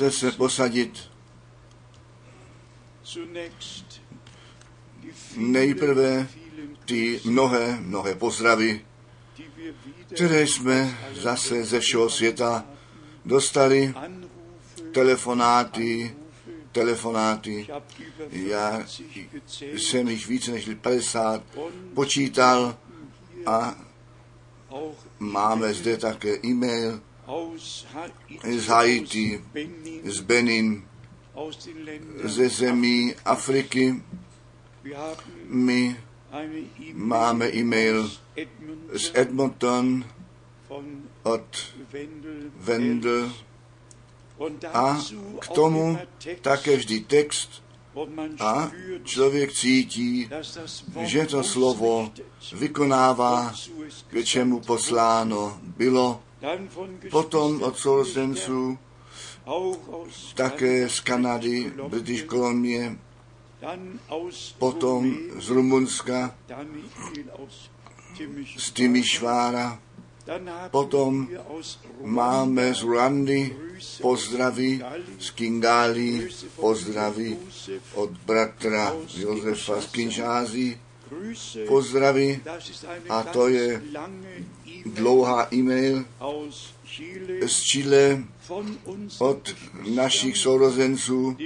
Můžete se posadit. Nejprve ty mnohé, mnohé pozdravy, které jsme zase ze všeho světa dostali, telefonáty, telefonáty. Já 50 gezählt jsem jich více než 50 und počítal a máme zde také e-mail z Haiti, z Benin, ze zemí Afriky. My máme e-mail z Edmonton od Wendel, a k tomu také vždy text a člověk cítí, že to slovo vykonává, k čemu posláno bylo. Potom od sourozenců také z Kanady, British Columbia, potom z Rumunska, z Timišvára, potom máme z Grüße pozdraví z Kingali, pozdraví od bratra Josefa z Grüße, pozdraví a to je dlouhá e-mail z Chile od našich sourozenců,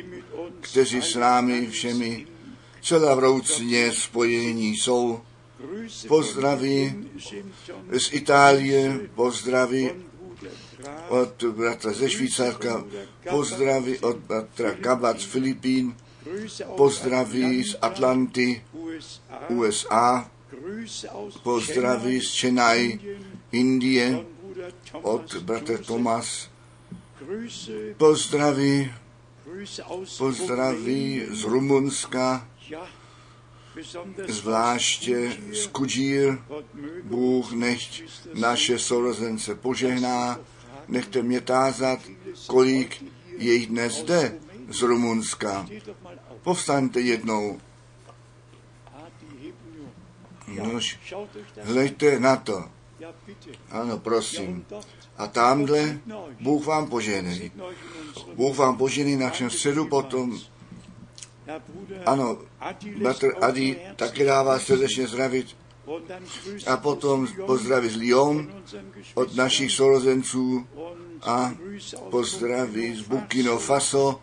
kteří s námi všemi celá vroucně spojení jsou. Pozdraví Z Itálie pozdraví od bratra ze Švýcarska, pozdraví od bratra Gabat z Filipín, pozdraví z Atlanty, USA, pozdraví z Chennai, Indie, od bratra Tomas, pozdraví, pozdraví z Rumunska, zvláště z möge Bůh nechť naše sourozence požehná, nechte mě tázat, kolik je jich dnes zde z Rumunska. Povstaňte jednou, Nož, hleďte na to. Ano, prosím. A tamhle Bůh vám unserem Bůh vám poženej na všem středu potom. Ano, bratr Adi také dává srdečně zdravit. A potom pozdraví z Lyon od našich sourozenců und a pozdraví z Burkina Faso,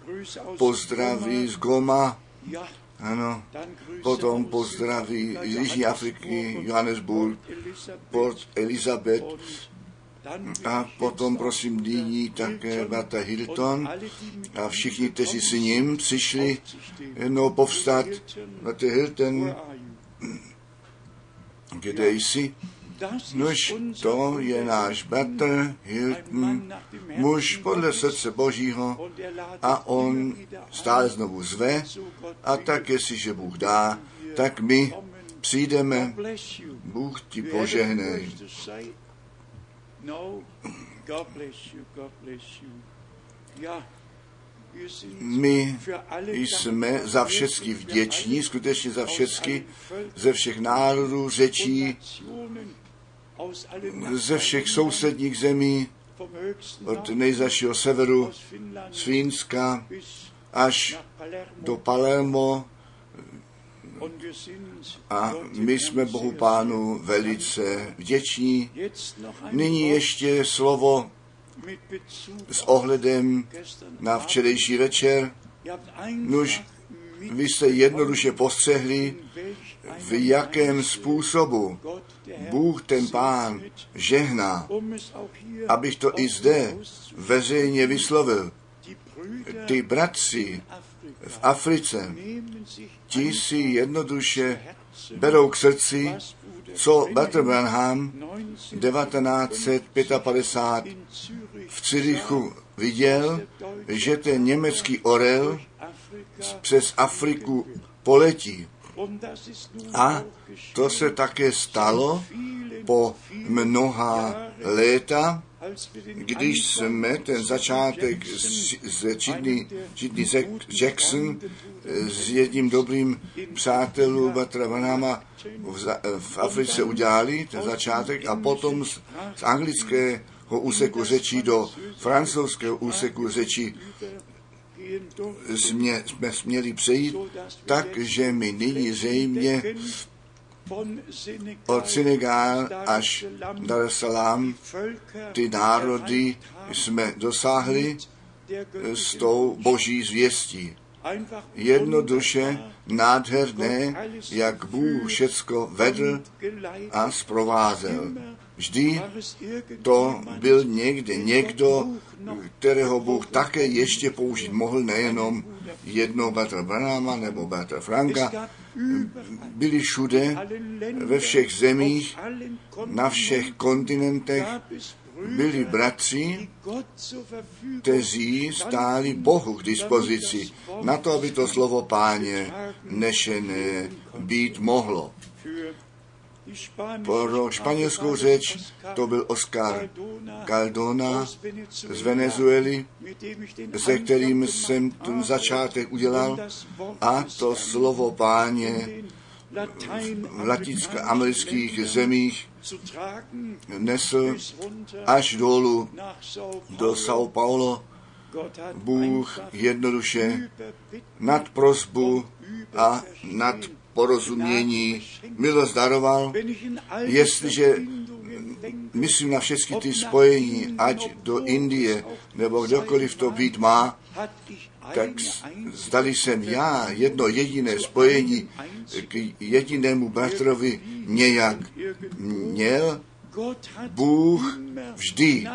pozdraví z Goma. Ano, potom pozdraví Jižní Afriky, Johannesburg, Port Elizabeth a potom prosím nyní také und Hilton a všichni, kteří s ním přišli jednou povstat. Bratr Hilton, kde jsi? Nož, to je náš bratr Hilton, muž podle srdce Božího a on stále znovu zve a tak, jestliže Bůh dá, tak my přijdeme. Bůh ti požehnej. No, My jsme za für vděční, skutečně za Völkern ze všech národů, řečí, ze všech sousedních zemí, od nejzašího severu, z Fínska až do Palermo a my jsme Bohu Pánu velice vděční. Nyní ještě slovo s ohledem na včerejší večer. Nuž, vy jste jednoduše postřehli, v jakém způsobu Bůh ten Pán žehná, abych to i zde veřejně vyslovil. Ty bratři v Africe, ti si jednoduše berou k srdci, co Butler Branham 1955 v Cirichu viděl, že ten německý orel přes Afriku poletí. A to se také stalo po mnoha léta, když jsme ten začátek z Chidney, Chidney Jackson s jedním dobrým přátelů Batra Vanama v, v Africe udělali, ten začátek, a potom z, z anglického úseku řečí do francouzského úseku řečí jsme, jsme směli přejít, takže my nyní zřejmě od Senegal až Dar es Salaam ty národy jsme dosáhli s tou boží zvěstí. Jednoduše nádherné, jak Bůh všecko vedl a zprovázel. Vždy to byl někde někdo, kterého Bůh také ještě použít mohl, nejenom jednou Batra Branama nebo Batra Franka, byli všude, ve všech zemích, na všech kontinentech, byli bratři, kteří stáli Bohu k dispozici na to, aby to slovo páně nešené být mohlo. Pro španělskou řeč to byl Oscar Caldona z Venezuely, se kterým jsem ten začátek udělal a to slovo páně v latinsko-amerických zemích nesl až dolů do São Paulo. Bůh jednoduše nad prosbu a nad porozumění milost daroval, jestliže myslím na všechny ty spojení, ať do Indie, nebo kdokoliv to být má, tak zdali jsem já jedno jediné spojení k jedinému bratrovi nějak měl, Bůh vždy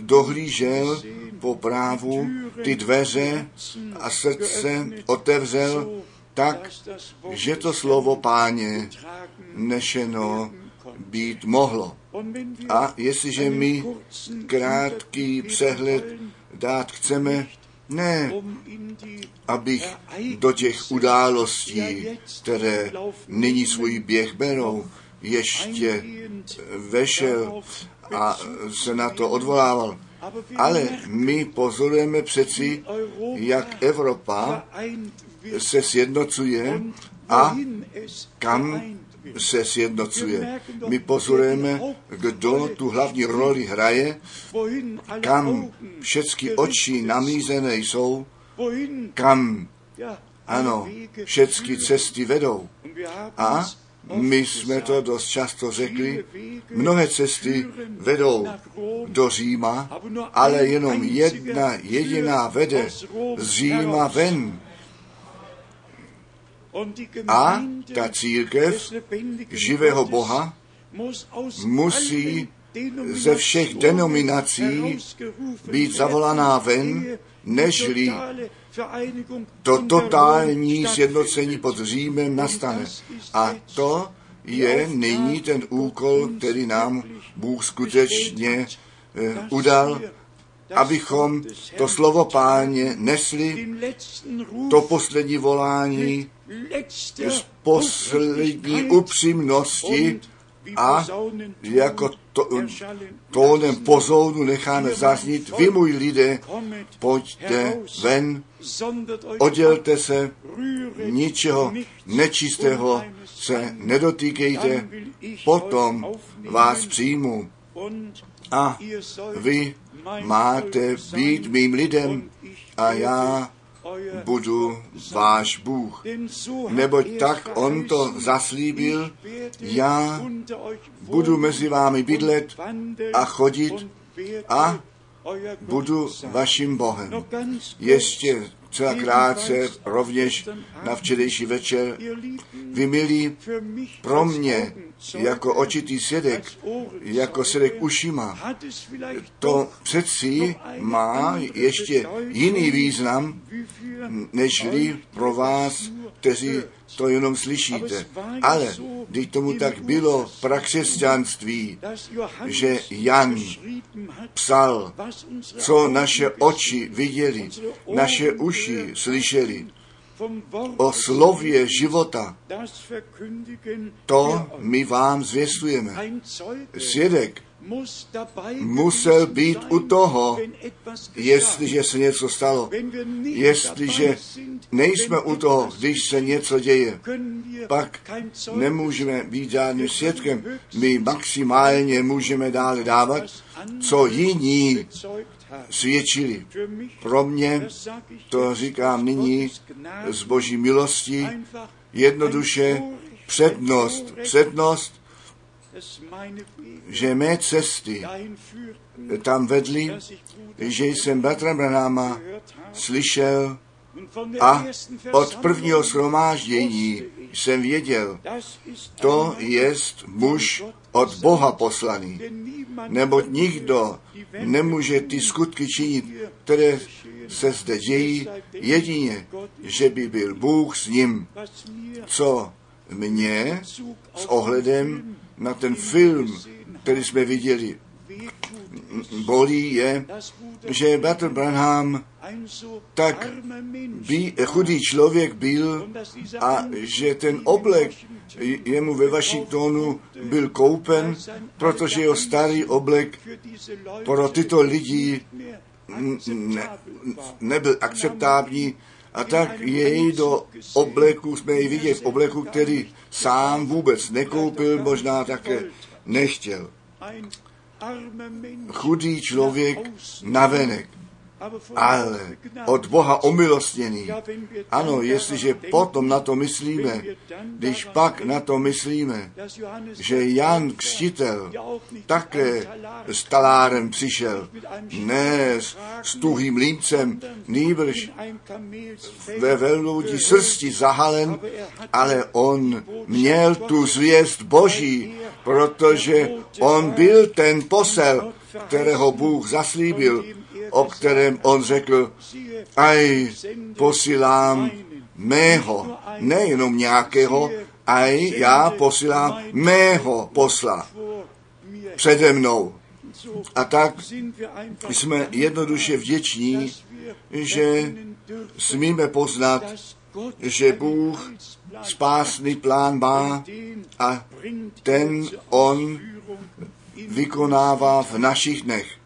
dohlížel po právu, ty dveře a srdce otevřel tak, že to slovo páně nešeno být mohlo. A jestliže my krátký přehled dát chceme, ne, abych do těch událostí, které nyní svůj běh berou, ještě vešel a se na to odvolával. Ale my pozorujeme přeci, jak Evropa se sjednocuje a kam se sjednocuje. My pozorujeme, kdo tu hlavní roli hraje, kam všechny oči namízené jsou, kam, ano, všechny cesty vedou. A my jsme to dost často řekli, mnohé cesty vedou do Říma, ale jenom jedna jediná vede z Říma ven. A ta církev živého Boha musí ze všech denominací být zavolaná ven, nežli to totální sjednocení pod Římem nastane. A to je nyní ten úkol, který nám Bůh skutečně eh, udal, abychom to slovo páně nesli, to poslední volání z poslední upřímnosti a jako to, tónem pozounu necháme zaznít, vy můj lidé, pojďte ven, oddělte se, ničeho nečistého se nedotýkejte, potom vás přijmu. A vy máte být mým lidem a já budu váš Bůh. Neboť tak on to zaslíbil, já budu mezi vámi bydlet a chodit a budu vaším Bohem. Ještě celá krátce rovněž na včerejší večer. Vy milí, pro mě jako očitý svědek, jako svědek ušima. To přeci má ještě jiný význam, nežli pro vás, kteří to jenom slyšíte. Ale když tomu tak bylo v prakřesťanství, že Jan psal, co naše oči viděli, naše uši slyšeli, o slově života. To my vám zvěstujeme. Svědek musel být u toho, jestliže se něco stalo. Jestliže nejsme u toho, když se něco děje, pak nemůžeme být žádným svědkem. My maximálně můžeme dále dávat, co jiní svědčili. Pro mě, to říkám nyní, z boží milosti, jednoduše přednost, přednost, že mé cesty tam vedly, že jsem Bertram Branhama slyšel a od prvního shromáždění jsem věděl, to je muž od Boha poslaný, neboť nikdo nemůže ty skutky činit, které se zde dějí, jedině, že by byl Bůh s ním. Co mě s ohledem na ten film, který jsme viděli, bolí je, že Bater Branham tak by, chudý člověk byl a že ten oblek jemu ve Washingtonu byl koupen, protože jeho starý oblek pro tyto lidi ne, nebyl akceptábní a tak jej do obleku, jsme jej viděli v obleku, který sám vůbec nekoupil, možná také nechtěl. Chudý člověk navenek ale od Boha omilostněný. Ano, jestliže potom na to myslíme, když pak na to myslíme, že Jan Křtitel také s talárem přišel, ne s tuhým límcem, nýbrž ve velloudí srsti zahalen, ale on měl tu zvěst Boží, protože on byl ten posel, kterého Bůh zaslíbil o kterém on řekl, aj posílám mého, nejenom nějakého, aj já posílám mého posla přede mnou. A tak jsme jednoduše vděční, že smíme poznat, že Bůh spásný plán má a ten on vykonává v našich dnech.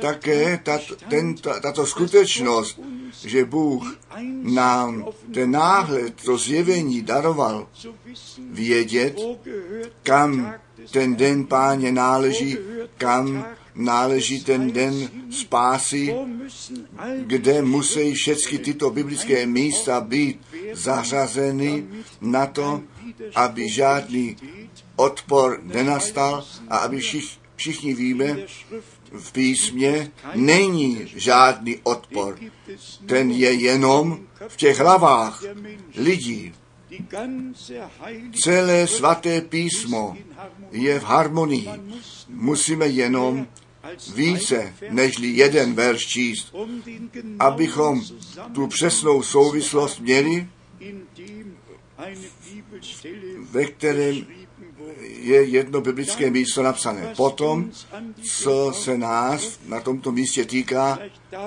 Také tato, tento, tato skutečnost, že Bůh nám ten náhled, to zjevení daroval, vědět, kam ten den páně náleží, kam náleží ten den spásy, kde musí všechny tyto biblické místa být zařazeny na to, aby žádný odpor nenastal a aby všichni, všichni víme, v písmě není žádný odpor. Ten je jenom v těch hlavách lidí. Celé svaté písmo je v harmonii. Musíme jenom více nežli jeden verš číst, abychom tu přesnou souvislost měli, ve kterém je jedno biblické místo napsané. Potom, co se nás na tomto místě týká,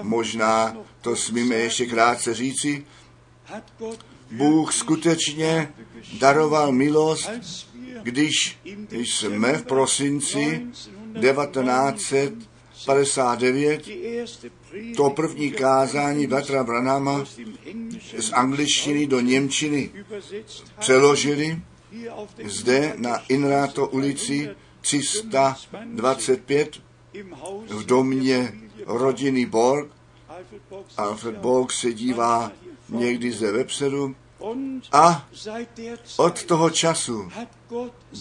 možná to smíme ještě krátce říci, Bůh skutečně daroval milost, když jsme v prosinci 1959 to první kázání Batra Branama z angličtiny do němčiny přeložili zde na Inrato ulici 325 v domě rodiny Borg. Alfred Borg se dívá někdy ze websetu a od toho času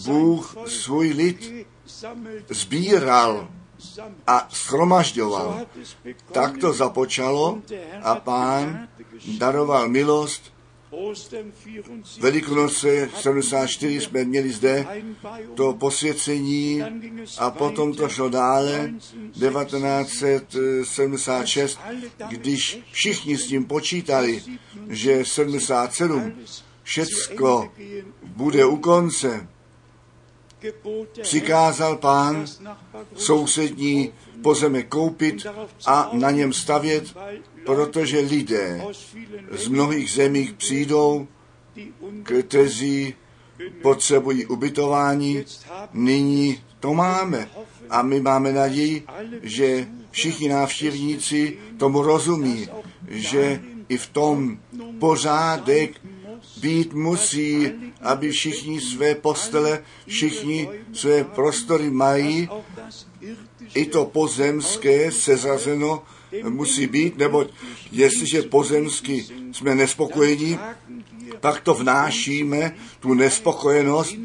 Bůh svůj lid sbíral a schromažďoval. Tak to započalo a pán daroval milost Velikonoce 74 jsme měli zde to posvěcení a potom to šlo dále 1976, když všichni s tím počítali, že 77 všecko bude u konce. Přikázal pán sousední pozemek koupit a na něm stavět, protože lidé z mnohých zemích přijdou, kteří potřebují ubytování. Nyní to máme. A my máme naději, že všichni návštěvníci tomu rozumí, že i v tom pořádek být musí, aby všichni své postele, všichni své prostory mají, i to pozemské seřazeno musí být, nebo jestliže pozemsky jsme nespokojení, pak to vnášíme, tu nespokojenost,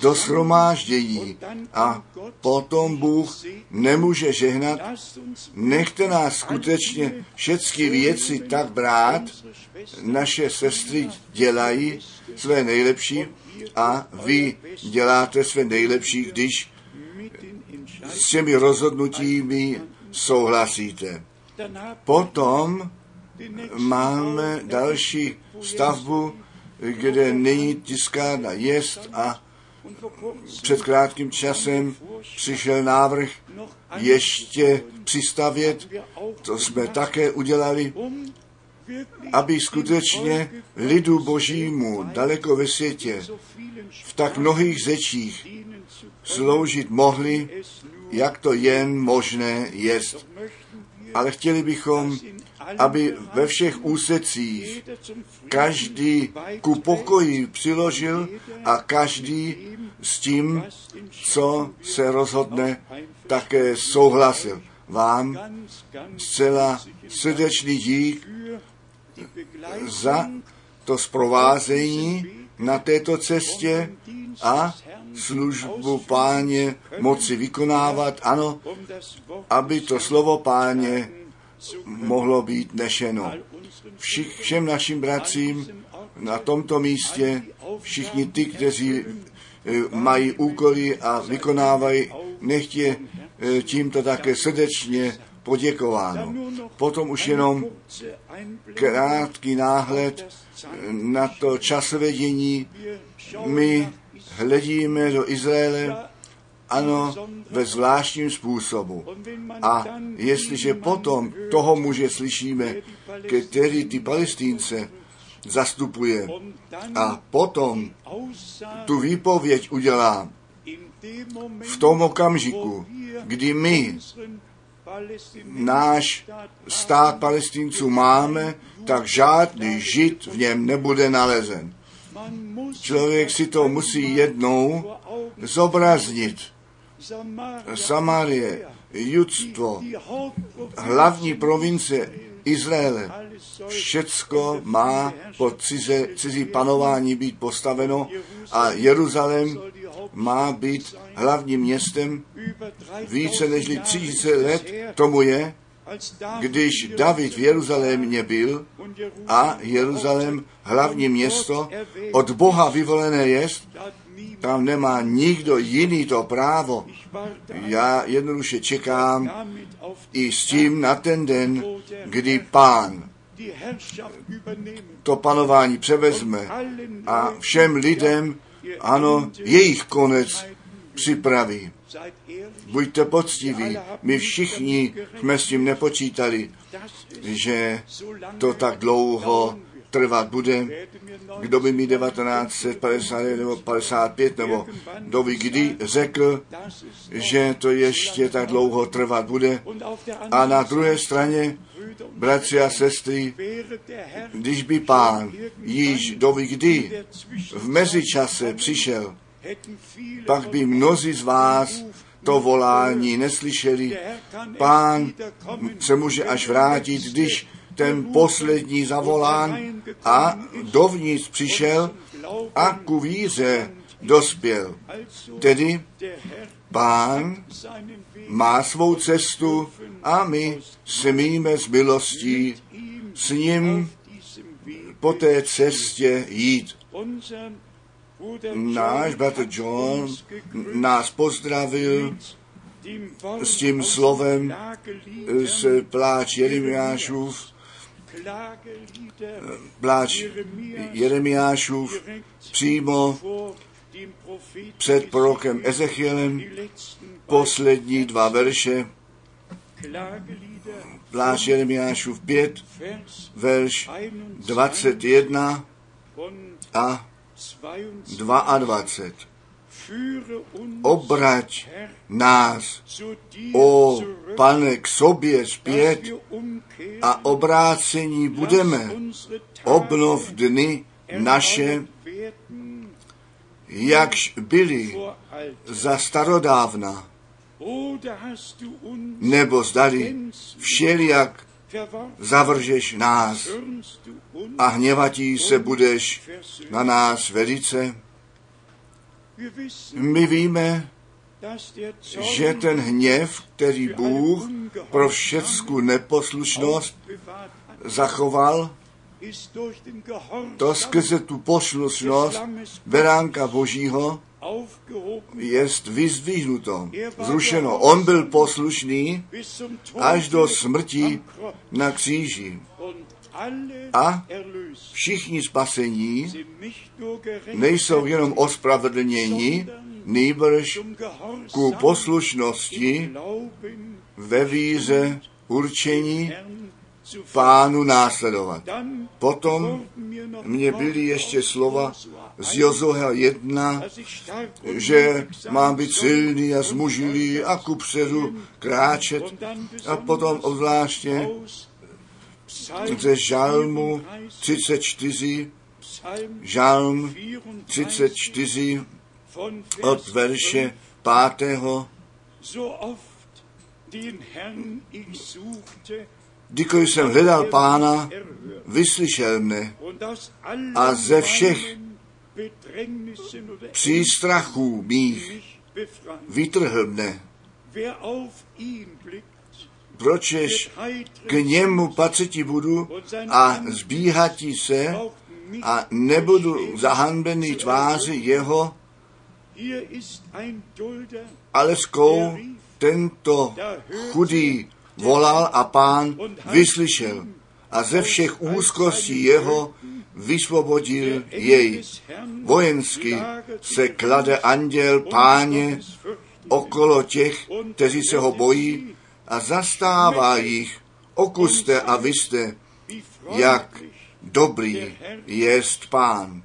do shromáždění. A potom Bůh nemůže žehnat. Nechte nás skutečně všechny věci tak brát. Naše sestry dělají své nejlepší a vy děláte své nejlepší, když s těmi rozhodnutími souhlasíte. Potom máme další stavbu, kde není tiskána jest a před krátkým časem přišel návrh ještě přistavět, to jsme také udělali, aby skutečně lidu božímu daleko ve světě v tak mnohých řečích sloužit mohli, jak to jen možné jest. Ale chtěli bychom, aby ve všech úsecích každý ku pokoji přiložil a každý s tím, co se rozhodne, také souhlasil. Vám zcela srdečný dík za to zprovázení na této cestě a službu páně moci vykonávat, ano, aby to slovo páně mohlo být nešeno. Všem našim bratřím na tomto místě, všichni ty, kteří eh, mají úkoly a vykonávají, nechtě eh, tímto také srdečně poděkováno. Potom už jenom krátký náhled na to časové dění. My hledíme do Izraele, ano, ve zvláštním způsobu. A jestliže potom toho muže slyšíme, který ty palestínce zastupuje a potom tu výpověď udělá v tom okamžiku, kdy my náš stát palestinců máme, tak žádný žid v něm nebude nalezen. Člověk si to musí jednou zobraznit. Samarie, judstvo, hlavní provincie Izraele, všecko má pod cize, cizí panování být postaveno a Jeruzalém má být hlavním městem. Více než 30 let tomu je, když David v Jeruzalémě byl a Jeruzalém hlavní město od Boha vyvolené jest, tam nemá nikdo jiný to právo. Já jednoduše čekám i s tím na ten den, kdy pán to panování převezme a všem lidem, ano, jejich konec připraví. Buďte poctiví, my všichni jsme s tím nepočítali, že to tak dlouho trvat bude. Kdo by mi 1950 nebo 55 nebo kdo by kdy řekl, že to ještě tak dlouho trvat bude. A na druhé straně, bratři a sestry, když by pán již do kdy v mezičase přišel, pak by mnozí z vás to volání neslyšeli. Pán se může až vrátit, když ten poslední zavolán a dovnitř přišel a ku víře dospěl. Tedy pán má svou cestu a my smíme s milostí s ním po té cestě jít. Náš bratr John nás pozdravil s tím slovem z pláč Jeremiášův, pláč Jeremiášův přímo před prorokem Ezechielem, poslední dva verše, pláč Jeremiášův 5, verš 21 a 22. Obrať nás, o pane, k sobě zpět a obrácení budeme. Obnov dny naše, jakž byli za starodávna. Nebo zdali všelijak zavržeš nás a hněvatí se budeš na nás velice. My víme, že ten hněv, který Bůh pro všecku neposlušnost zachoval, to skrze tu poslušnost beránka Božího jest vyzdvihnuto, zrušeno. On byl poslušný až do smrti na kříži. A všichni spasení nejsou jenom ospravedlnění, nejbrž ku poslušnosti ve víře určení pánu následovat. Potom mě byly ještě slova z Jozoha 1, že mám být silný a zmužilý a kupředu kráčet a potom obzvláště ze žalmu 34, žalm 34 od verše 5. Kdykoliv jsem hledal pána, vyslyšel mne a ze všech přístrachů mých vytrhl mne. Pročež k němu patřiti budu a zbíhatí se a nebudu zahanbený tváři jeho, ale skou tento chudý volal a pán vyslyšel a ze všech úzkostí jeho vysvobodil jej. Vojensky se klade anděl páně okolo těch, kteří se ho bojí a zastává jich. Okuste a vyste, jak dobrý jest pán.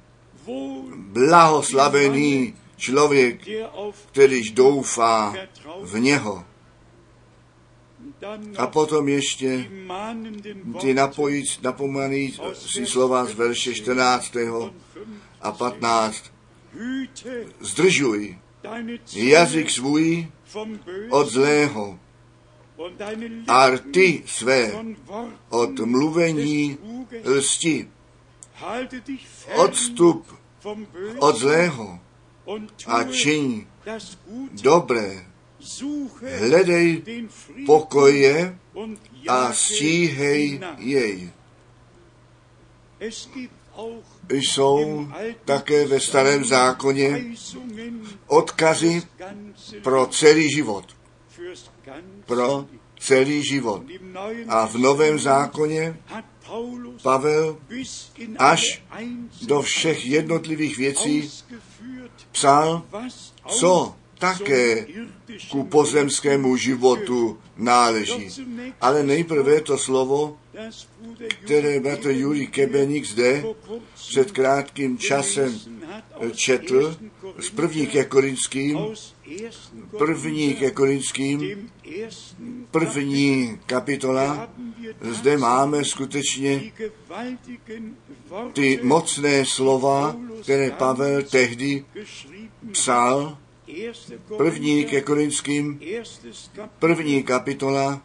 Blahoslavený člověk, kterýž doufá v něho. A potom ještě ty napojit, si slova z verše 14. a 15. Zdržuj jazyk svůj od zlého a ty své od mluvení lsti. Odstup od zlého a čiň dobré hledej pokoje a stíhej jej. Jsou také ve starém zákoně odkazy pro celý život. Pro celý život. A v novém zákoně Pavel až do všech jednotlivých věcí psal, co také ku pozemskému životu náleží. Ale nejprve to slovo, které bratr Juri Kebeník zde před krátkým časem četl z první ke Korinským, první ke Korinským, první kapitola, zde máme skutečně ty mocné slova, které Pavel tehdy psal První ke Korinským, první kapitola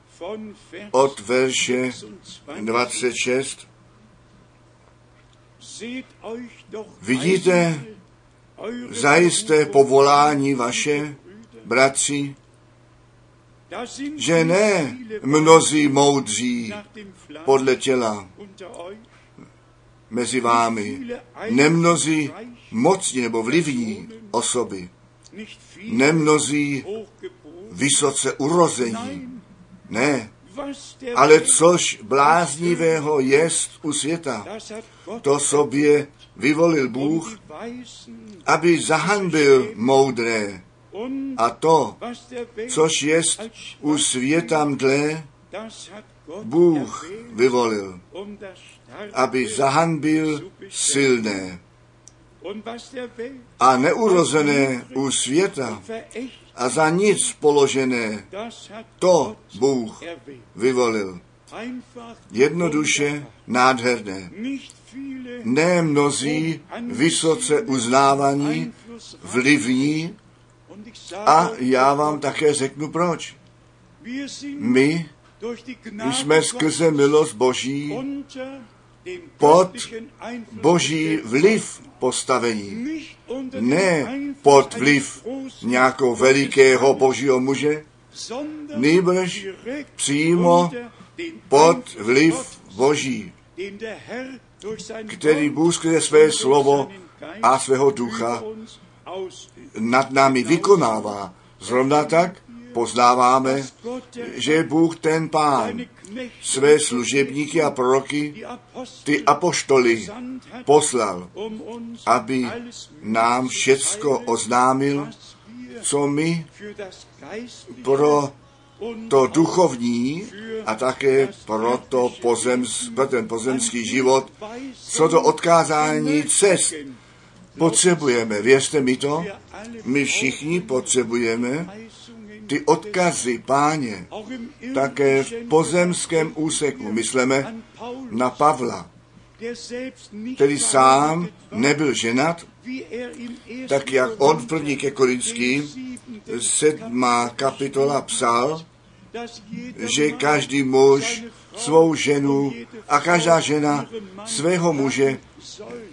od verše 26. Vidíte zajisté povolání vaše, bratři, že ne mnozí moudří podle těla, mezi vámi nemnozí mocní nebo vlivní osoby, nemnozí vysoce urození. Ne, ale což bláznivého jest u světa, to sobě vyvolil Bůh, aby zahanbil moudré. A to, což jest u světa mdlé, Bůh vyvolil, aby zahanbil silné. A neurozené u světa a za nic položené, to Bůh vyvolil. Jednoduše nádherné. Ne mnozí vysoce uznávaní, vlivní, a já vám také řeknu proč. My jsme skrze milost Boží pod Boží vliv postavení. Ne pod vliv nějakého velikého božího muže, nýbrž přímo pod vliv Boží, který Bůh skrze své slovo a svého ducha nad námi vykonává. Zrovna tak poznáváme, že Bůh ten Pán své služebníky a proroky, ty apoštoly, poslal, aby nám všecko oznámil, co my pro to duchovní a také pro, to pozems, pro ten pozemský život, co to odkázání cest potřebujeme. Věřte mi to, my všichni potřebujeme ty odkazy páně také v pozemském úseku. Myslíme na Pavla, který sám nebyl ženat, tak jak on v první ke Korinským sedmá kapitola psal, že každý muž svou ženu a každá žena svého muže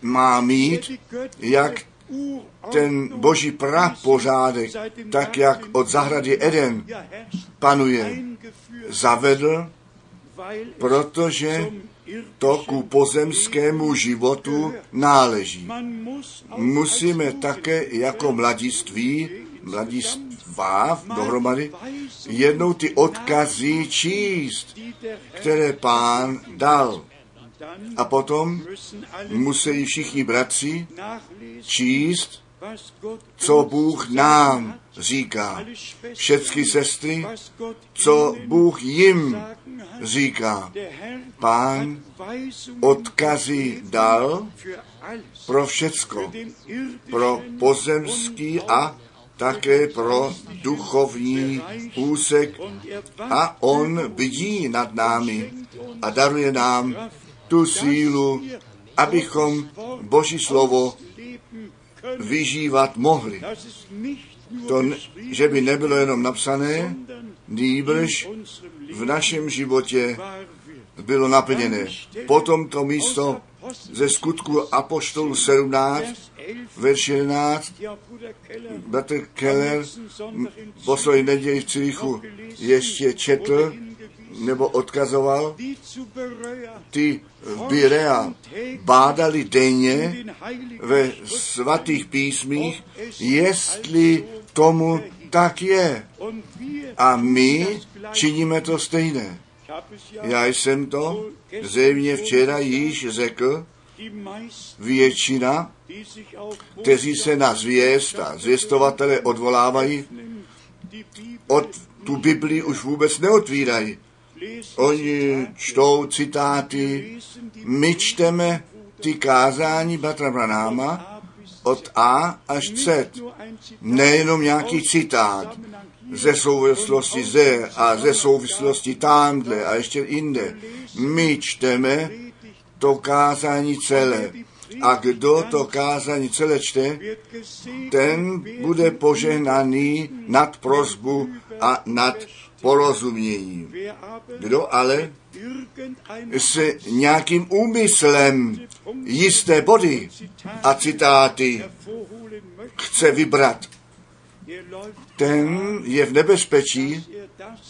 má mít, jak ten boží prapořádek, tak jak od zahrady Eden panuje, zavedl, protože to ku pozemskému životu náleží. Musíme také jako mladiství, mladistvá dohromady, jednou ty odkazy číst, které pán dal. A potom musí všichni bratři číst, co Bůh nám říká. Všechny sestry, co Bůh jim říká. Pán odkazy dal pro všecko. Pro pozemský a také pro duchovní úsek a on bdí nad námi a daruje nám tu sílu, abychom Boží slovo vyžívat mohli. To, že by nebylo jenom napsané, nýbrž v našem životě bylo naplněné. Potom to místo ze skutku Apoštolu 17, verš 11, Bratr Keller poslední neděli v Cirichu ještě četl, nebo odkazoval, ty v Birea bádali denně ve svatých písmích, jestli tomu tak je. A my činíme to stejné. Já jsem to zřejmě včera již řekl, většina, kteří se na zvěst a zvěstovatele odvolávají, od tu Bibli už vůbec neotvírají. Oni čtou citáty, my čteme ty kázání Batra Branáma od A až Z. Nejenom nějaký citát ze souvislosti ze a ze souvislosti tamhle a ještě jinde. My čteme to kázání celé. A kdo to kázání celé čte, ten bude požehnaný nad prozbu a nad porozumění. Kdo ale s nějakým úmyslem jisté body a citáty chce vybrat, ten je v nebezpečí,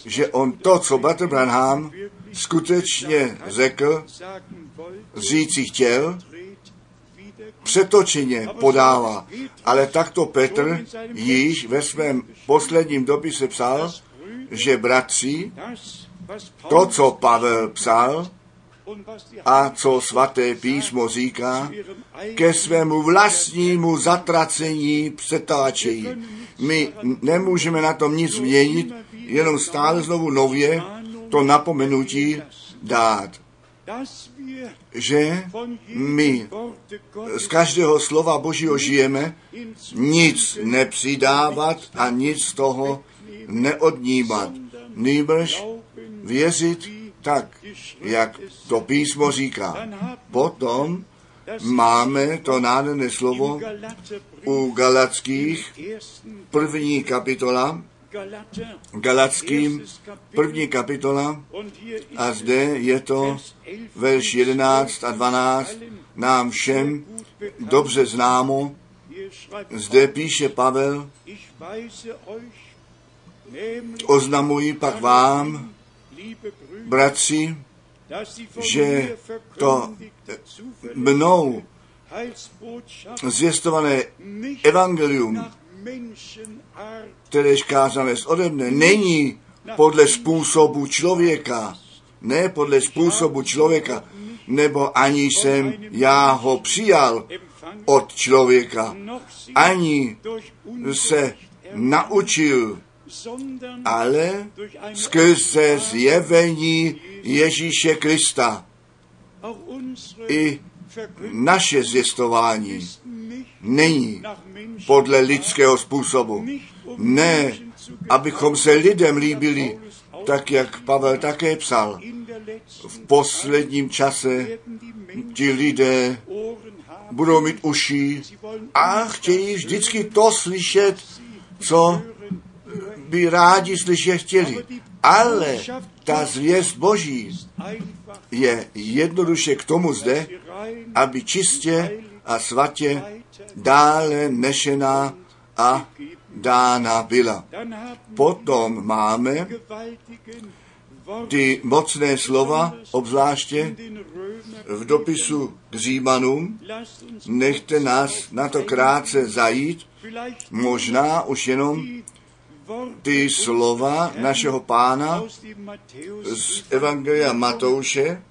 že on to, co Butter Branham skutečně řekl, říci chtěl, přetočeně podává. Ale takto Petr již ve svém posledním dopise psal, že bratři, to, co Pavel psal a co svaté písmo říká, ke svému vlastnímu zatracení přetáčejí. My nemůžeme na tom nic změnit, jenom stále znovu nově to napomenutí dát, že my z každého slova Božího žijeme, nic nepřidávat a nic z toho neodnímat. Nýbrž věřit tak, jak to písmo říká. Potom máme to nádherné slovo u Galackých, první kapitola, Galackým, první kapitola, a zde je to verš 11 a 12, nám všem dobře známo. Zde píše Pavel, oznamuji pak vám, bratři, že to mnou zvěstované evangelium, které kázané z ode mne, není podle způsobu člověka, ne podle způsobu člověka, nebo ani jsem já ho přijal od člověka, ani se naučil, ale skrze zjevení Ježíše Krista. I naše zjistování není podle lidského způsobu. Ne, abychom se lidem líbili, tak jak Pavel také psal. V posledním čase ti lidé budou mít uši a chtějí vždycky to slyšet, co by rádi slyšet chtěli. Ale ta zvěst Boží je jednoduše k tomu zde, aby čistě a svatě dále nešená a dána byla. Potom máme ty mocné slova, obzvláště v dopisu k Římanům. Nechte nás na to krátce zajít, možná už jenom ty slova našeho pána z Evangelia Matouše,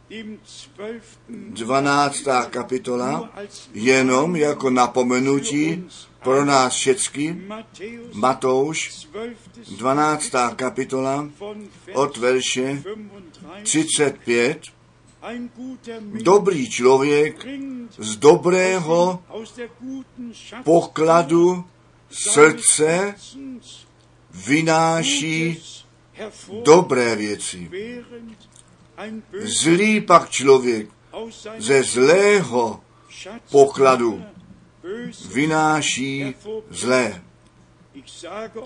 12. kapitola, jenom jako napomenutí pro nás všecky, Matouš, 12. kapitola, od verše 35, Dobrý člověk z dobrého pokladu srdce vynáší dobré věci. Zlý pak člověk ze zlého pokladu vynáší zlé.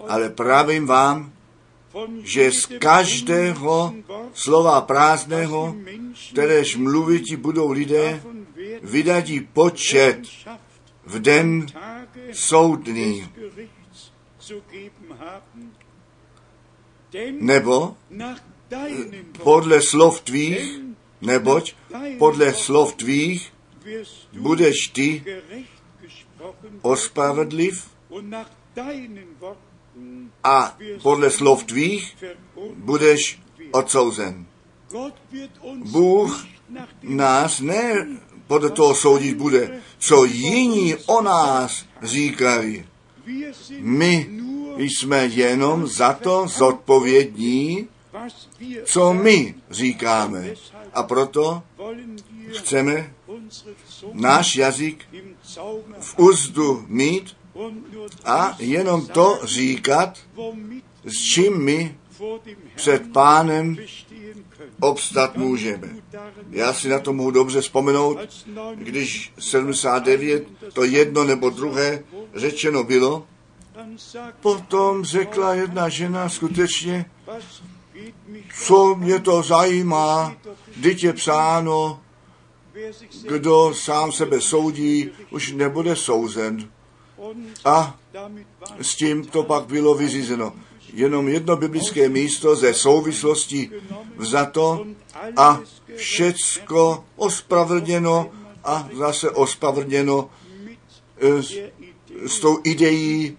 Ale pravím vám, že z každého slova prázdného, kteréž mluviti budou lidé, vydadí počet v den soudný. Nebo podle slov tvých, neboť podle slov tvých budeš ty ospravedliv a podle slov tvých budeš odsouzen. Bůh nás ne podle toho soudit bude, co jiní o nás říkají. My jsme jenom za to zodpovědní, co my říkáme. A proto chceme náš jazyk v úzdu mít a jenom to říkat, s čím my před pánem obstat můžeme. Já si na to mohu dobře vzpomenout, když 79 to jedno nebo druhé řečeno bylo, potom řekla jedna žena skutečně, co mě to zajímá, dítě psáno, kdo sám sebe soudí, už nebude souzen. A s tím to pak bylo vyřízeno. Jenom jedno biblické místo ze souvislosti vzato a všecko ospravedlněno a zase ospravedlněno s, s tou ideí,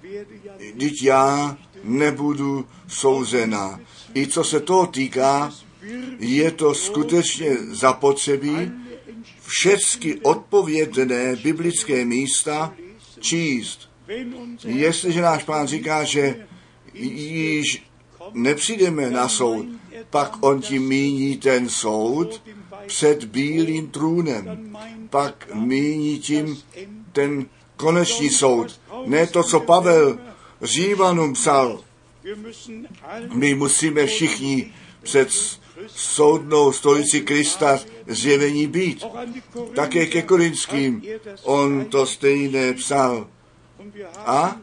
když já nebudu souzena. I co se toho týká, je to skutečně zapotřebí všechny odpovědné biblické místa číst. Jestliže náš pán říká, že již nepřijdeme na soud, pak on tím míní ten soud před bílým trůnem. Pak míní tím ten konečný soud. Ne to, co Pavel Římanům psal. My musíme všichni před soudnou stolici Krista zjevení být. Také ke Korinským on to stejné psal. A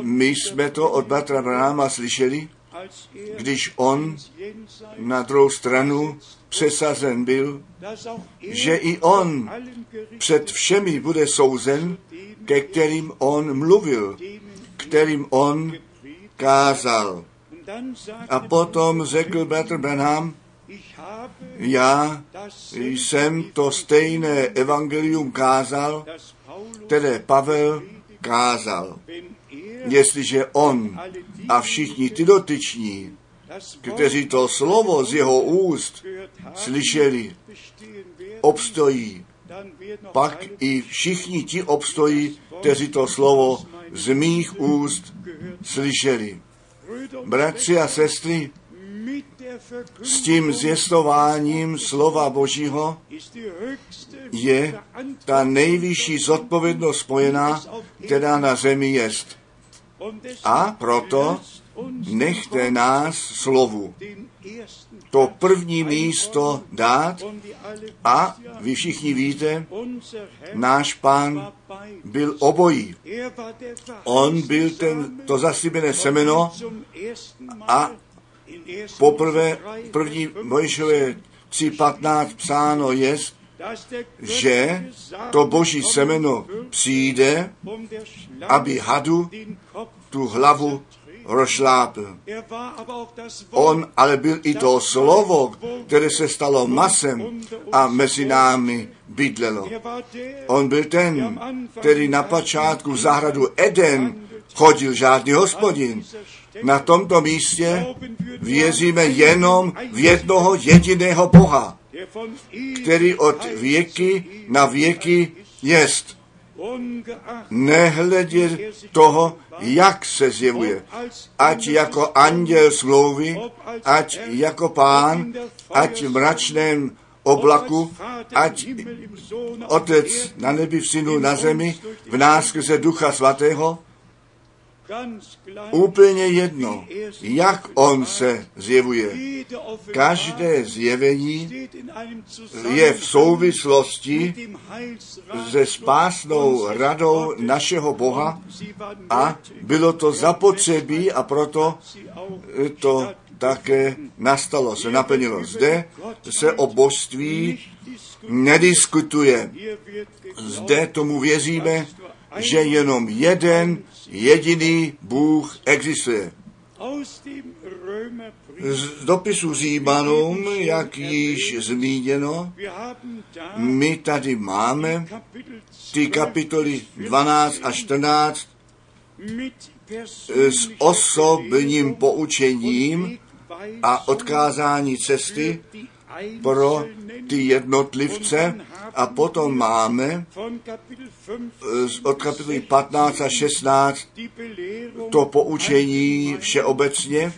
my jsme to od Batra Branama slyšeli, když on na druhou stranu přesazen byl, že i on před všemi bude souzen, ke kterým on mluvil, kterým on kázal. A potom řekl Bratr Branham, já jsem to stejné evangelium kázal, které Pavel kázal. Jestliže on a všichni ty dotyční, kteří to slovo z jeho úst slyšeli, obstojí, pak i všichni ti obstojí, kteří to slovo z mých úst slyšeli. Bratři a sestry, s tím zjistováním slova Božího je ta nejvyšší zodpovědnost spojená, která na zemi jest. A proto nechte nás slovu to první místo dát a vy všichni víte, náš pán byl obojí. On byl ten, to zaslíbené semeno a poprvé první Mojžové 3.15 psáno je, že to boží semeno přijde, aby hadu tu hlavu rozšlápl. On ale byl i to slovo, které se stalo masem a mezi námi bydlelo. On byl ten, který na počátku zahradu Eden chodil žádný hospodin. Na tomto místě věříme jenom v jednoho jediného Boha, který od věky na věky jest nehledě toho, jak se zjevuje. Ať jako anděl smlouvy, ať jako pán, ať v mračném oblaku, ať Otec na nebi, v synu na zemi, v nás skrze Ducha Svatého, Úplně jedno, jak on se zjevuje. Každé zjevení je v souvislosti se spásnou radou našeho Boha a bylo to zapotřebí a proto to také nastalo, se naplnilo. Zde se o božství nediskutuje. Zde tomu věříme, že jenom jeden jediný Bůh existuje. Z dopisu Římanům, jak již zmíněno, my tady máme ty kapitoly 12 a 14 s osobním poučením a odkázání cesty pro ty jednotlivce a potom máme od kapitoly 15 a 16 to poučení všeobecně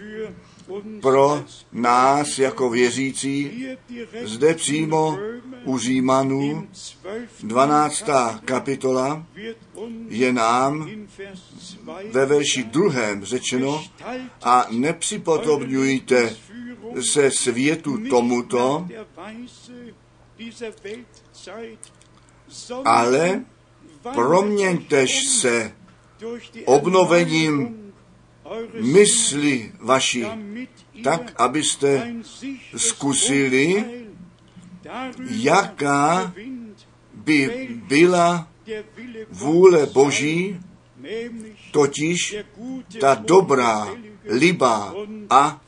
pro nás jako věřící. Zde přímo u Římanů 12. kapitola je nám ve verši druhém řečeno a nepřipodobňujte se světu tomuto, ale proměňtež se obnovením mysli vaší, tak, abyste zkusili, jaká by byla vůle Boží, totiž ta dobrá, libá a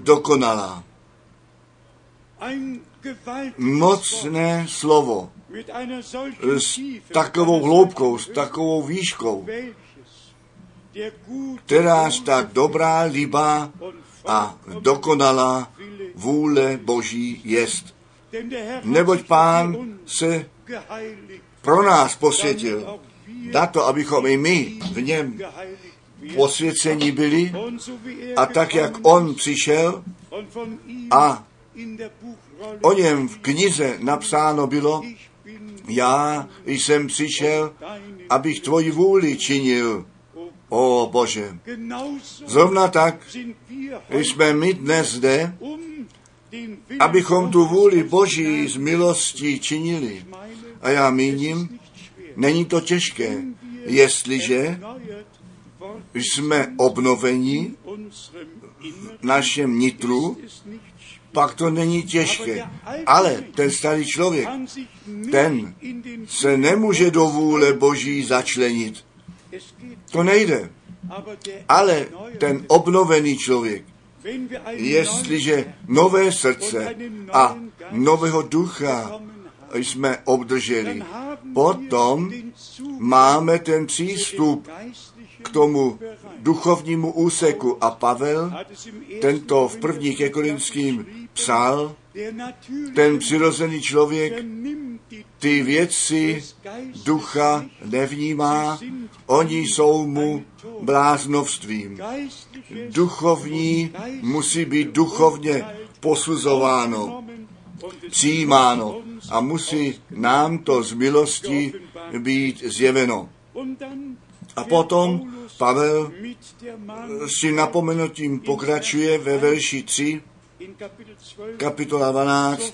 dokonalá. Mocné slovo s takovou hloubkou, s takovou výškou, kteráž ta dobrá, líbá a dokonalá vůle Boží jest. Neboť pán se pro nás posvětil, na to, abychom i my v něm posvěcení byli a tak, jak on přišel a o něm v knize napsáno bylo, já jsem přišel, abych tvoji vůli činil, o Bože. Zrovna tak jsme my dnes zde, abychom tu vůli Boží z milostí činili. A já míním, není to těžké, jestliže jsme obnoveni v našem nitru, pak to není těžké. Ale ten starý člověk, ten se nemůže do vůle Boží začlenit. To nejde. Ale ten obnovený člověk, jestliže nové srdce a nového ducha jsme obdrželi, potom máme ten přístup k tomu duchovnímu úseku. A Pavel tento v první ke Korinským psal, ten přirozený člověk ty věci ducha nevnímá, oni jsou mu bláznovstvím. Duchovní musí být duchovně posuzováno, přijímáno a musí nám to z milosti být zjeveno. A potom Pavel s tím napomenutím pokračuje ve verši 3, kapitola 12,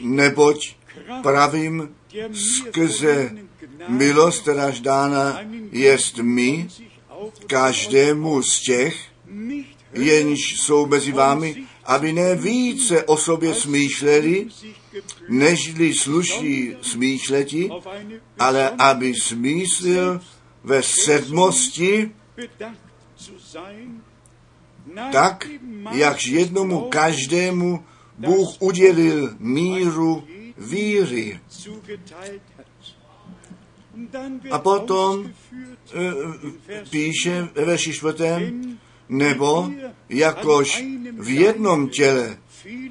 neboť pravím skrze milost, kteráž dána jest mi, každému z těch, jenž jsou mezi vámi, aby ne více o sobě smýšleli, nežli sluší smýšleti, ale aby smýšlel ve sedmosti tak, jakž jednomu každému Bůh udělil míru víry. A potom e, píše ve čtvrtém, nebo jakož v jednom těle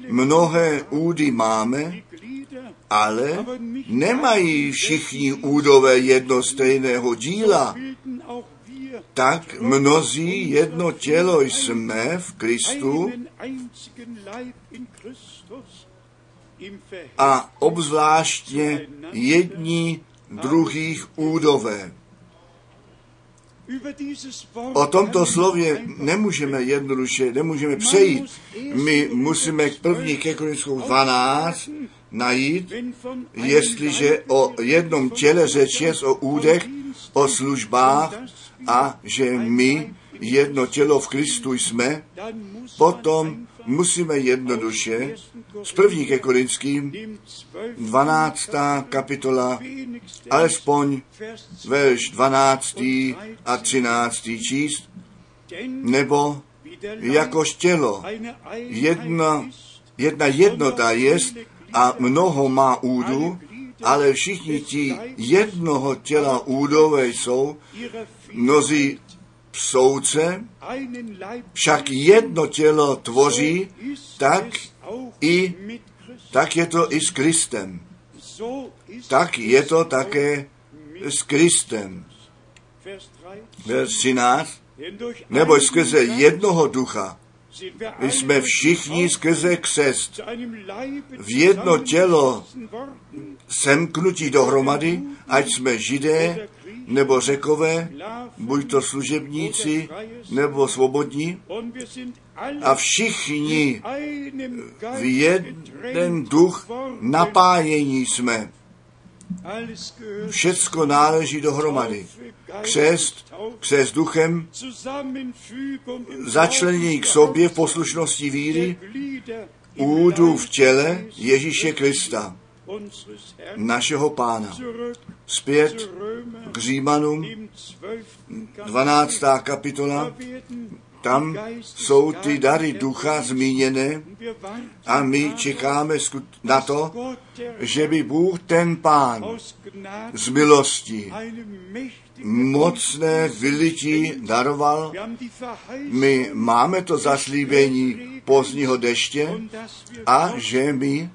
mnohé údy máme, ale nemají všichni údové jedno stejného díla, tak mnozí jedno tělo jsme v Kristu a obzvláště jední druhých údové. O tomto slově nemůžeme jednoduše, nemůžeme přejít. My musíme k první ke Korinskou 12 najít, jestliže o jednom těle řeč je o údech, o službách a že my jedno tělo v Kristu jsme, potom musíme jednoduše z první ke Korinským 12. kapitola, alespoň verš 12. a 13. číst, nebo jakož tělo jedna, jedna jednota jest a mnoho má údu, ale všichni ti jednoho těla údové jsou, mnozí psouce, však jedno tělo tvoří, tak i tak je to i s Kristem. Tak je to také s Kristem. Vers 13. Nebo skrze jednoho ducha jsme všichni skrze křest v jedno tělo semknutí dohromady, ať jsme židé nebo řekové, buď to služebníci nebo svobodní, a všichni v jeden duch napájení jsme. Všecko náleží dohromady. Křest, křest duchem, začlenění k sobě v poslušnosti víry, údu v těle Ježíše Krista, našeho pána. Zpět k Římanům, 12. kapitola. Tam jsou ty dary ducha zmíněné a my čekáme na to, že by Bůh ten pán z milosti mocné vylití daroval. My máme to zaslíbení pozdního deště a že my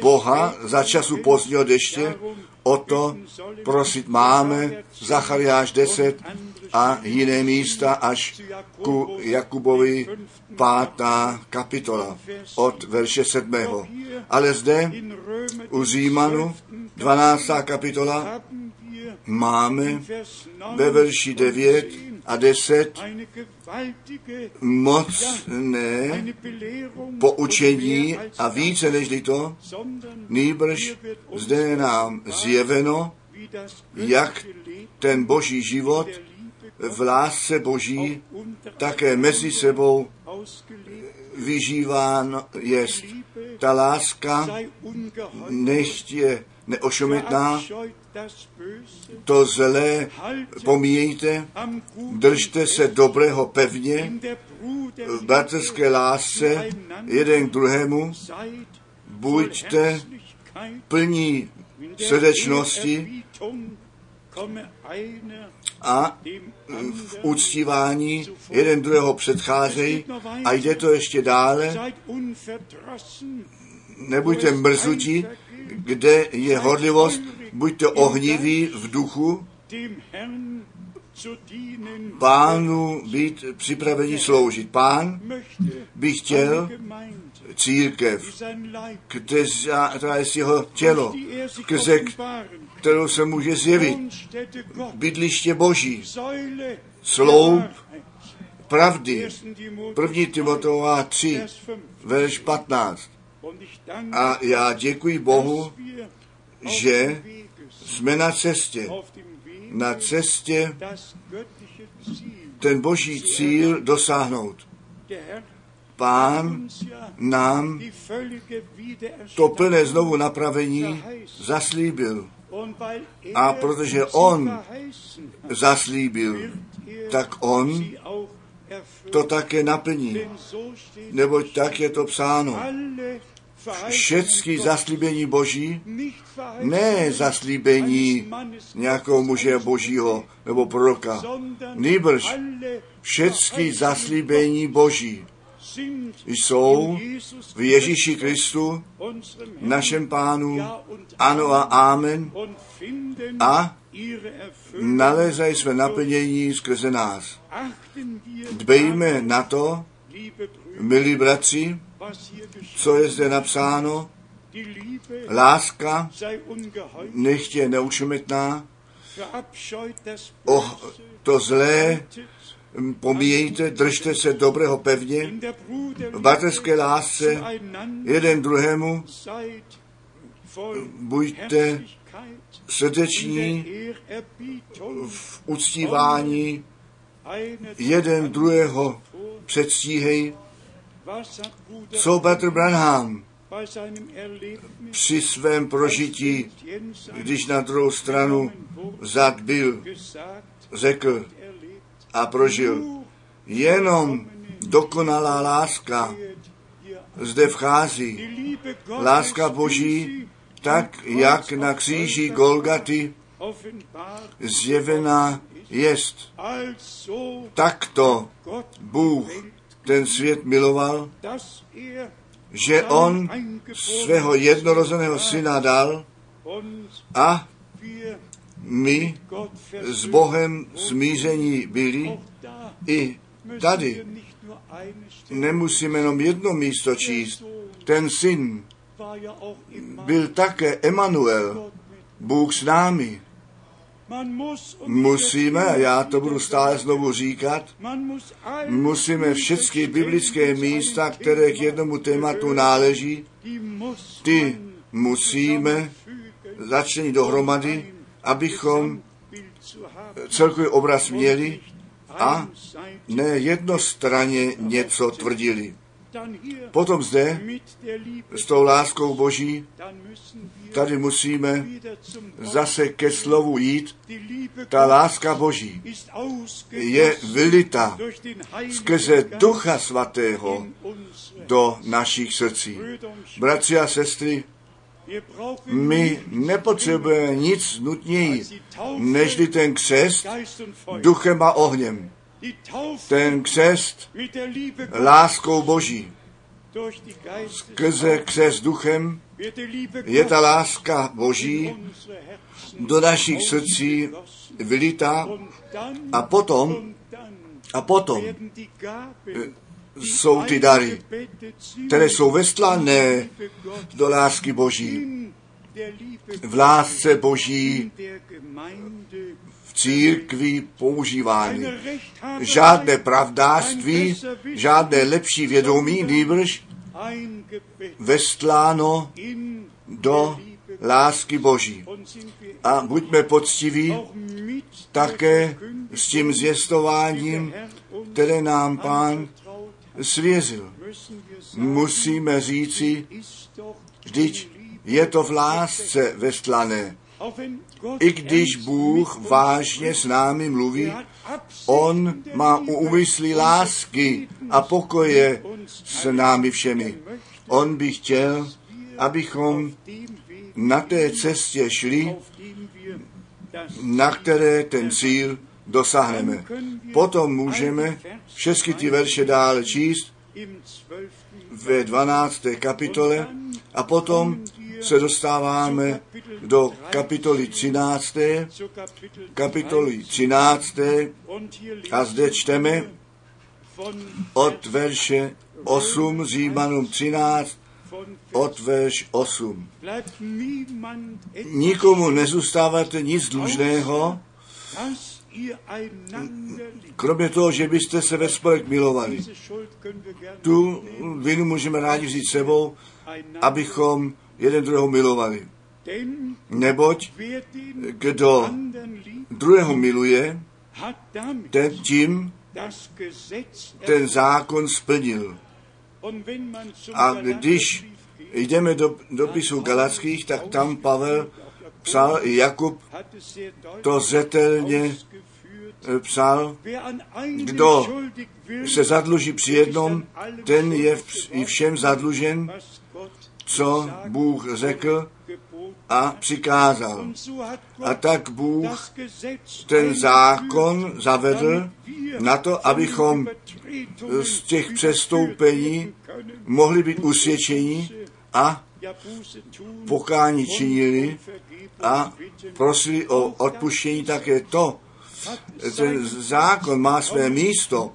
Boha za času pozdního deště o to prosit máme, Zachariáš 10 a jiné místa až ku Jakubovi pátá kapitola od verše sedmého. Ale zde u Zímanu 12. kapitola máme ve verši 9 a 10 mocné poučení a více než to, nýbrž zde je nám zjeveno, jak ten boží život v lásce boží také mezi sebou vyžíván jest. Ta láska nechť je neošometná, to zlé pomíjejte, držte se dobrého pevně, v bratrské lásce jeden k druhému, buďte plní srdečnosti a v uctívání jeden druhého předcházejí a jde to ještě dále. Nebuďte mrzutí, kde je horlivost, buďte ohniví v duchu, pánu být připraveni sloužit. Pán by chtěl církev, která je jeho tělo, skrze kterou se může zjevit. Bydliště Boží, sloup pravdy. První Timotová 3, verš 15. A já děkuji Bohu, že jsme na cestě, na cestě ten boží cíl dosáhnout. Pán nám to plné znovu napravení zaslíbil. A protože on zaslíbil, tak on to také naplní. Neboť tak je to psáno všecky zaslíbení Boží, ne zaslíbení nějakého muže Božího nebo proroka, nýbrž všecky zaslíbení Boží jsou v Ježíši Kristu, našem pánu, ano a amen, a nalézají své naplnění skrze nás. Dbejme na to, milí bratři, co je zde napsáno, láska nechtě neušemetná, oh, to zlé pomíjejte, držte se dobrého pevně, v bratrské lásce jeden druhému, buďte srdeční v uctívání, jeden druhého předstíhej, co Petr Branham při svém prožití, když na druhou stranu zad byl, řekl a prožil. Jenom dokonalá láska zde vchází. Láska Boží, tak jak na kříži Golgaty zjevená jest. Takto Bůh ten svět miloval, že on svého jednorozeného syna dal a my s Bohem smíření byli i tady. Nemusíme jenom jedno místo číst. Ten syn byl také Emanuel, Bůh s námi. Musíme, já to budu stále znovu říkat, musíme všechny biblické místa, které k jednomu tématu náleží, ty musíme začlenit dohromady, abychom celkový obraz měli a ne jednostranně něco tvrdili. Potom zde s tou láskou Boží, tady musíme zase ke slovu jít. Ta láska Boží je vylita skrze Ducha Svatého do našich srdcí. Bratři a sestry, my nepotřebujeme nic nutněji, nežli ten křest duchem a ohněm. Ten křest láskou Boží. Skrze křest duchem je ta láska Boží do našich srdcí vylitá a potom, a potom jsou ty dary, které jsou vestlané do lásky Boží. V lásce Boží v církvi používání. Žádné pravdářství, žádné lepší vědomí, nýbrž vestláno do lásky Boží. A buďme poctiví také s tím zvěstováním, které nám Pán svěřil. Musíme říci, vždyť je to v lásce vestlané. I když Bůh vážně s námi mluví, On má úmysly lásky a pokoje s námi všemi. On by chtěl, abychom na té cestě šli, na které ten cíl dosáhneme. Potom můžeme všechny ty verše dále číst ve 12. kapitole a potom se dostáváme do kapitoly 13. kapitoly 13. a zde čteme od verše 8 Římanům 13 od verš 8. Nikomu nezůstáváte nic dlužného, kromě toho, že byste se ve spolek milovali. Tu vinu můžeme rádi vzít sebou, abychom jeden druhého milovali. Neboť kdo druhého miluje, ten tím ten zákon splnil. A když jdeme do dopisu Galackých, tak tam Pavel psal, Jakub to zetelně psal, kdo se zadluží při jednom, ten je i všem zadlužen, co Bůh řekl a přikázal. A tak Bůh ten zákon zavedl na to, abychom z těch přestoupení mohli být usvědčeni a pokání činili a prosili o odpuštění také to. Ten zákon má své místo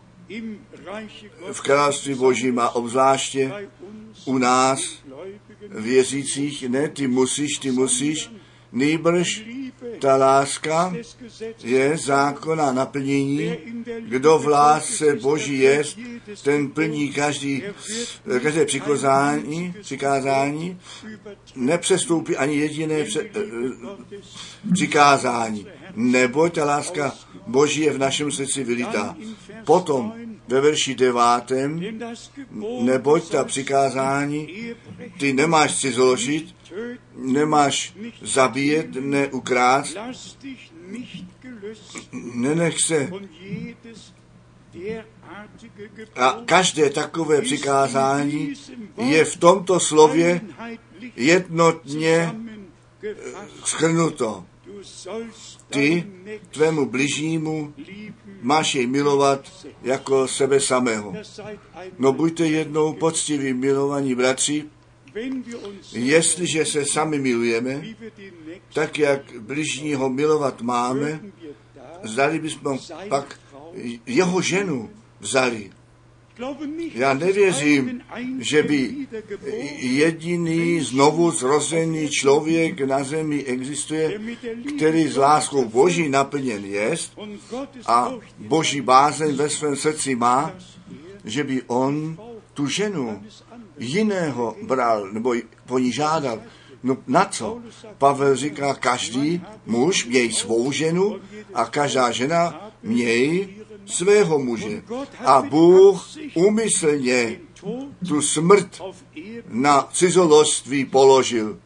v království Božím a obzvláště u nás věřících, ne, ty musíš, ty musíš, nejbrž ta láska je zákona naplnění. Kdo v lásce Boží je, ten plní každý, každé přikázání, přikázání, nepřestoupí ani jediné pře, přikázání. Nebo ta láska Boží je v našem srdci vylitá. Potom ve verši devátém, neboť ta přikázání, ty nemáš cizoložit, nemáš zabíjet, neukrást, nenech se a každé takové přikázání je v tomto slově jednotně schrnuto. Ty tvému bližnímu máš jej milovat jako sebe samého. No buďte jednou poctiví milovaní bratři, jestliže se sami milujeme, tak jak bližního milovat máme, zdali bychom pak jeho ženu vzali. Já nevěřím, že by jediný znovu zrozený člověk na zemi existuje, který s láskou Boží naplněn je a Boží bázeň ve svém srdci má, že by on tu ženu jiného bral nebo po ní žádal. No na co? Pavel říká, každý muž měj svou ženu a každá žena měj svého muže. A Bůh umyslně tu smrt na cizoloství položil.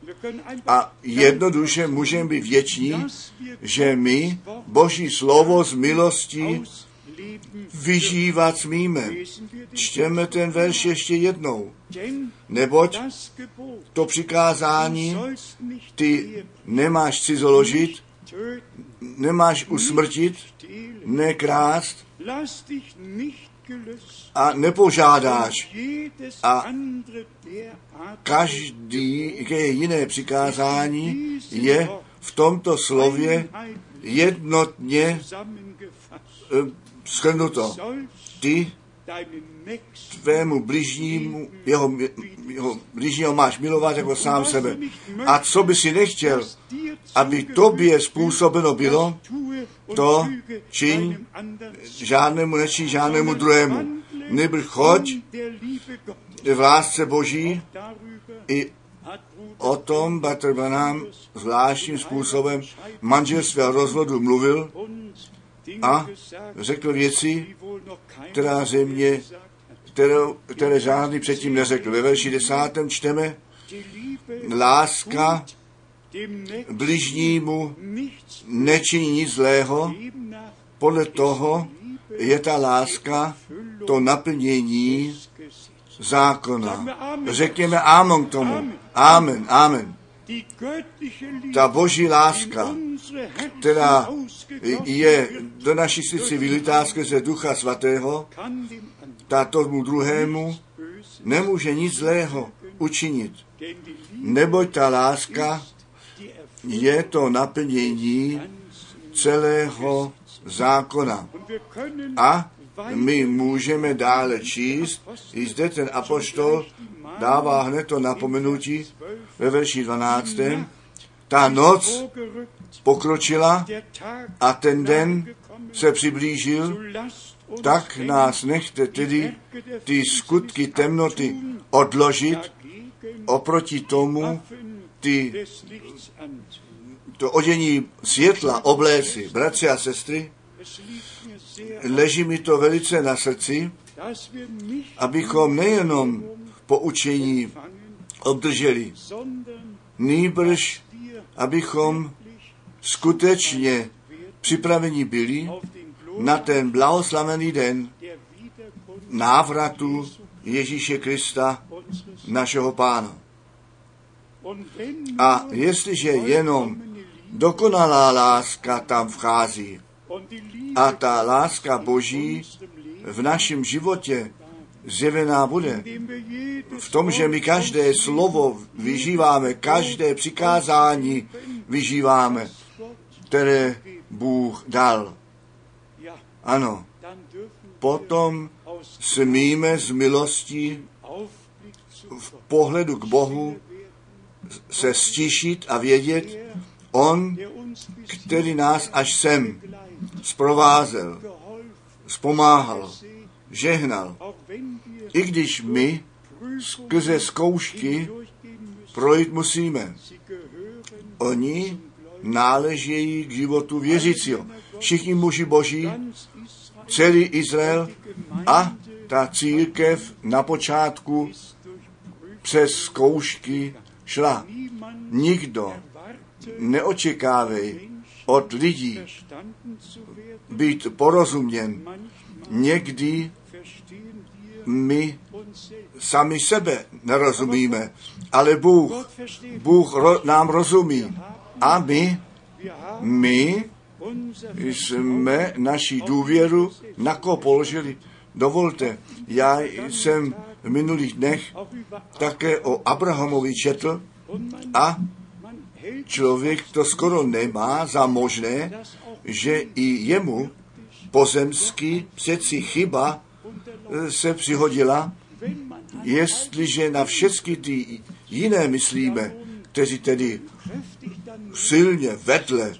A jednoduše můžeme být věční, že my Boží slovo z milostí vyžívat smíme. Čtěme ten verš ještě jednou. Neboť to přikázání, ty nemáš cizoložit, nemáš usmrtit, nekrást a nepožádáš. A každý jiné přikázání je v tomto slově jednotně schrnuto. Ty tvému bližnímu, jeho, jeho bližního máš milovat jako sám sebe. A co by si nechtěl, aby tobě způsobeno bylo, to čiň žádnému nečí žádnému druhému. Nebyl choď v lásce Boží i o tom Batr Branham zvláštním způsobem manželství a rozvodu mluvil a řekl věci, která země, kterou, které žádný předtím neřekl. Ve verši desátém čteme, láska bližnímu nečiní nic zlého, podle toho je ta láska to naplnění zákona. Řekněme amen k tomu. Amen, amen. Ta boží láska, která je do naší srdci vylitá skrze Ducha Svatého, ta tomu druhému nemůže nic zlého učinit. Neboť ta láska je to naplnění celého zákona. A my můžeme dále číst, i zde ten apoštol dává hned to napomenutí ve verši 12. Ta noc pokročila a ten den se přiblížil, tak nás nechte tedy ty skutky temnoty odložit oproti tomu ty to odění světla obléci, bratři a sestry, leží mi to velice na srdci, abychom nejenom poučení obdrželi, nýbrž abychom skutečně připraveni byli na ten blahoslavený den návratu Ježíše Krista, našeho pána. A jestliže jenom dokonalá láska tam vchází a ta láska Boží v našem životě zjevená bude. V tom, že my každé slovo vyžíváme, každé přikázání vyžíváme, které Bůh dal. Ano, potom smíme z milostí v pohledu k Bohu se stišit a vědět, On, který nás až sem zprovázel, zpomáhal, žehnal, i když my skrze zkoušky projít musíme. Oni náležejí k životu věřícího. Všichni muži boží, celý Izrael a ta církev na počátku přes zkoušky šla. Nikdo neočekávej od lidí být porozuměn. Někdy my sami sebe nerozumíme, ale Bůh, Bůh ro, nám rozumí. A my, my jsme naši důvěru na koho položili. Dovolte, já jsem v minulých dnech také o Abrahamovi četl a člověk to skoro nemá za možné, že i jemu pozemský přeci chyba se přihodila, jestliže na všechny ty jiné myslíme, kteří tedy silně vedle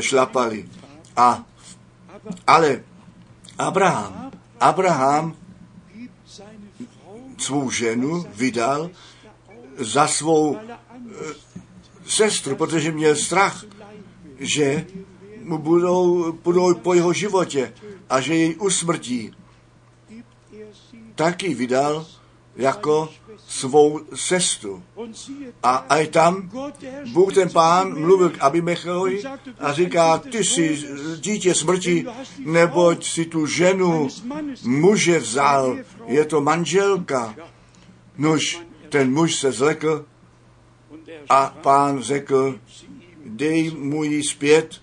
šlapali. A, ale Abraham, Abraham svou ženu vydal za svou e, sestru, protože měl strach, že mu budou, budou po jeho životě a že jej usmrtí. Taky vydal jako svou sestru. A aj tam Bůh ten pán mluvil k Abimechovi a říká, ty jsi dítě smrti, neboť si tu ženu muže vzal, je to manželka. Nož, ten muž se zlekl a pán řekl, dej mu ji zpět,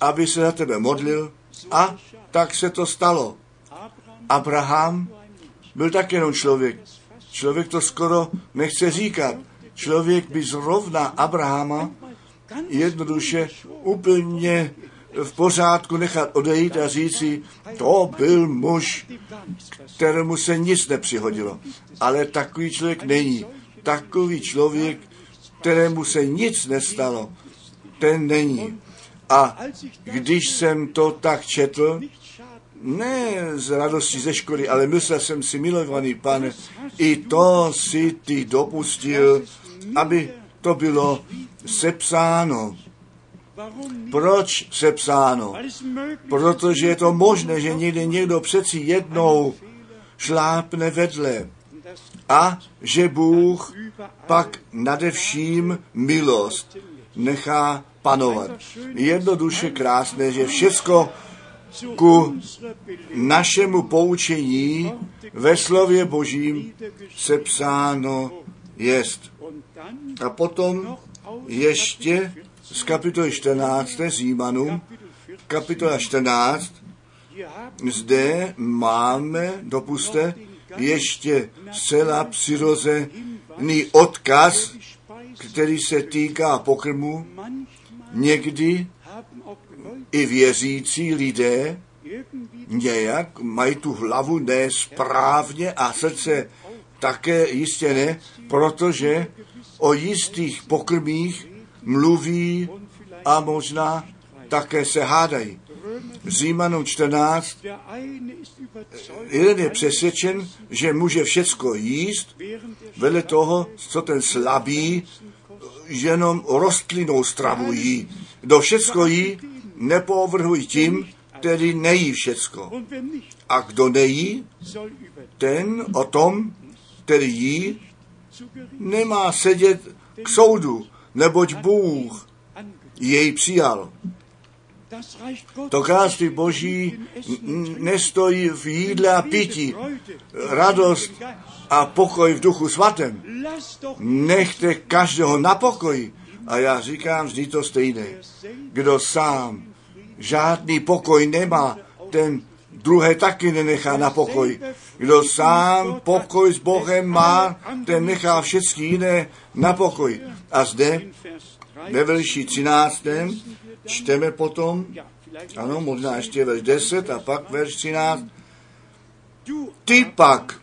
aby se za tebe modlil. A tak se to stalo. Abraham byl tak jenom člověk. Člověk to skoro nechce říkat. Člověk by zrovna Abrahama jednoduše úplně v pořádku nechat odejít a říci, to byl muž, kterému se nic nepřihodilo. Ale takový člověk není. Takový člověk, kterému se nic nestalo, ten není. A když jsem to tak četl, ne z radosti ze školy, ale myslel jsem si, milovaný pane, i to si ty dopustil, aby to bylo sepsáno. Proč sepsáno? Protože je to možné, že někde někdo přeci jednou šlápne vedle a že Bůh pak nade vším milost nechá panovat. Jednoduše krásné, že všecko ku našemu poučení ve slově Božím sepsáno jest. A potom ještě z kapitoly 14. Římanům, kapitola 14, zde máme, dopuste, ještě zcela přirozený odkaz, který se týká pokrmu. Někdy i věřící lidé nějak mají tu hlavu nesprávně a srdce také jistě ne, protože o jistých pokrmích mluví a možná také se hádají. Římanům 14, jeden je přesvědčen, že může všecko jíst, vedle toho, co ten slabý jenom rostlinnou stravu jí. Všecko jí, nepovrhuj tím, který nejí všecko. A kdo nejí, ten o tom, který jí, nemá sedět k soudu, neboť Bůh jej přijal. To království Boží nestojí v jídle a pití. Radost a pokoj v duchu svatém. Nechte každého na pokoji. A já říkám vždy to stejné. Kdo sám žádný pokoj nemá, ten druhé taky nenechá na pokoj. Kdo sám pokoj s Bohem má, ten nechá všechny jiné na pokoj. A zde ve verši 13. čteme potom, ano, možná ještě verš 10 a pak verš 13. Ty pak,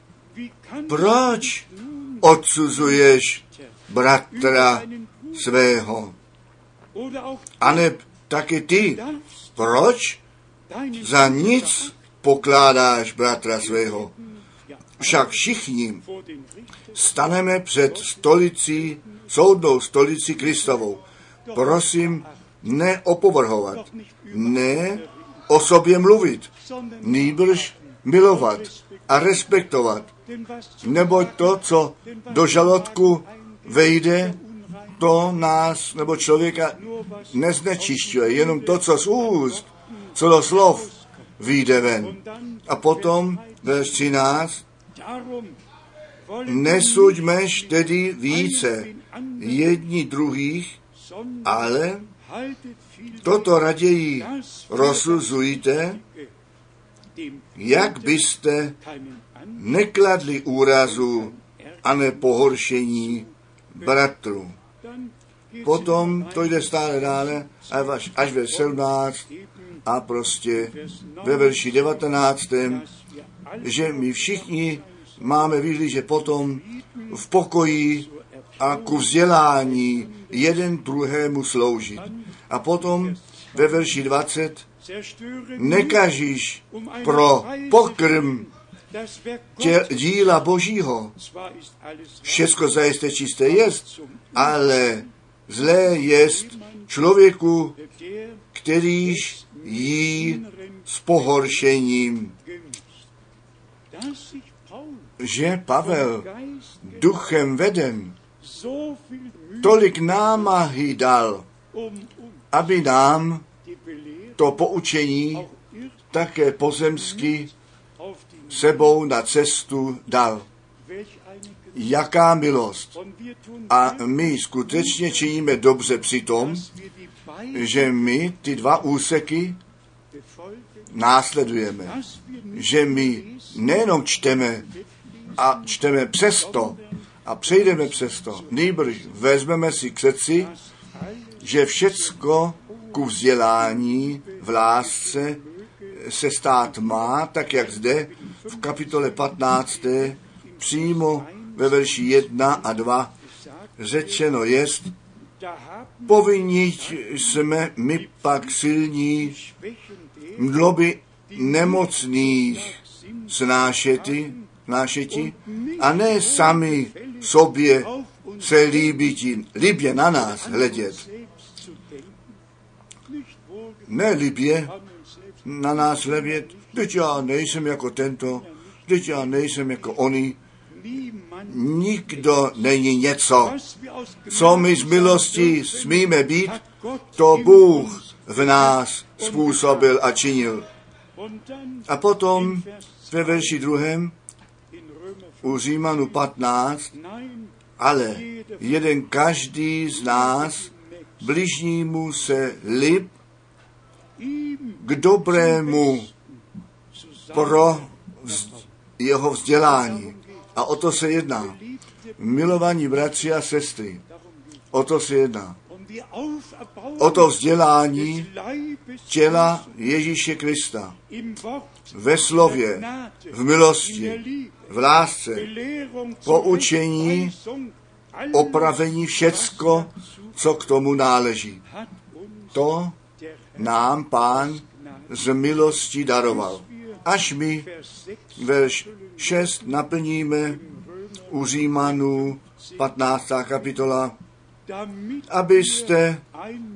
proč odsuzuješ bratra svého? A ne taky ty, proč za nic pokládáš bratra svého? Však všichni staneme před stolicí, soudnou stolici Kristovou. Prosím, neopovrhovat, ne o sobě mluvit, nýbrž milovat a respektovat, neboť to, co do žalodku vejde, to nás nebo člověka neznečišťuje, jenom to, co z úst, co do slov vyjde ven. A potom verš 13, nesuďmeš tedy více jedni druhých, ale toto raději rozsuzujte, jak byste nekladli úrazu a nepohoršení bratru. Potom to jde stále dále, až, až ve 17 a prostě ve verši 19, že my všichni máme že potom v pokoji a ku vzdělání jeden druhému sloužit. A potom ve verši 20 nekažíš pro pokrm tě, díla Božího. Všecko zajisté čisté jest, ale zlé jest člověku, kterýž jí s pohoršením. že Pavel duchem veden tolik námahy dal, aby nám to poučení také pozemsky sebou na cestu dal. Jaká milost. A my skutečně činíme dobře při tom, že my ty dva úseky následujeme. Že my nejenom čteme a čteme přesto a přejdeme přesto, nejbrž vezmeme si k srdci, že všecko ku vzdělání v lásce se stát má, tak jak zde v kapitole 15. přímo ve verši 1 a 2 řečeno jest, povinni jsme my pak silní, mdloby nemocných snášety, snášeti a ne sami sobě se líbí, líbě na nás hledět. Ne líbě na nás hledět, teď já nejsem jako tento, teď já nejsem jako oni, nikdo není něco. Co my z milosti smíme být, to Bůh v nás způsobil a činil. A potom ve verši druhém u Římanu 15, ale jeden každý z nás bližnímu se lib k dobrému pro jeho vzdělání. A o to se jedná. Milovaní bratři a sestry, o to se jedná. O to vzdělání těla Ježíše Krista ve slově, v milosti, v lásce, poučení, opravení, všecko, co k tomu náleží. To nám pán z milosti daroval. Až my verš 6 naplníme u Římanů 15. kapitola, abyste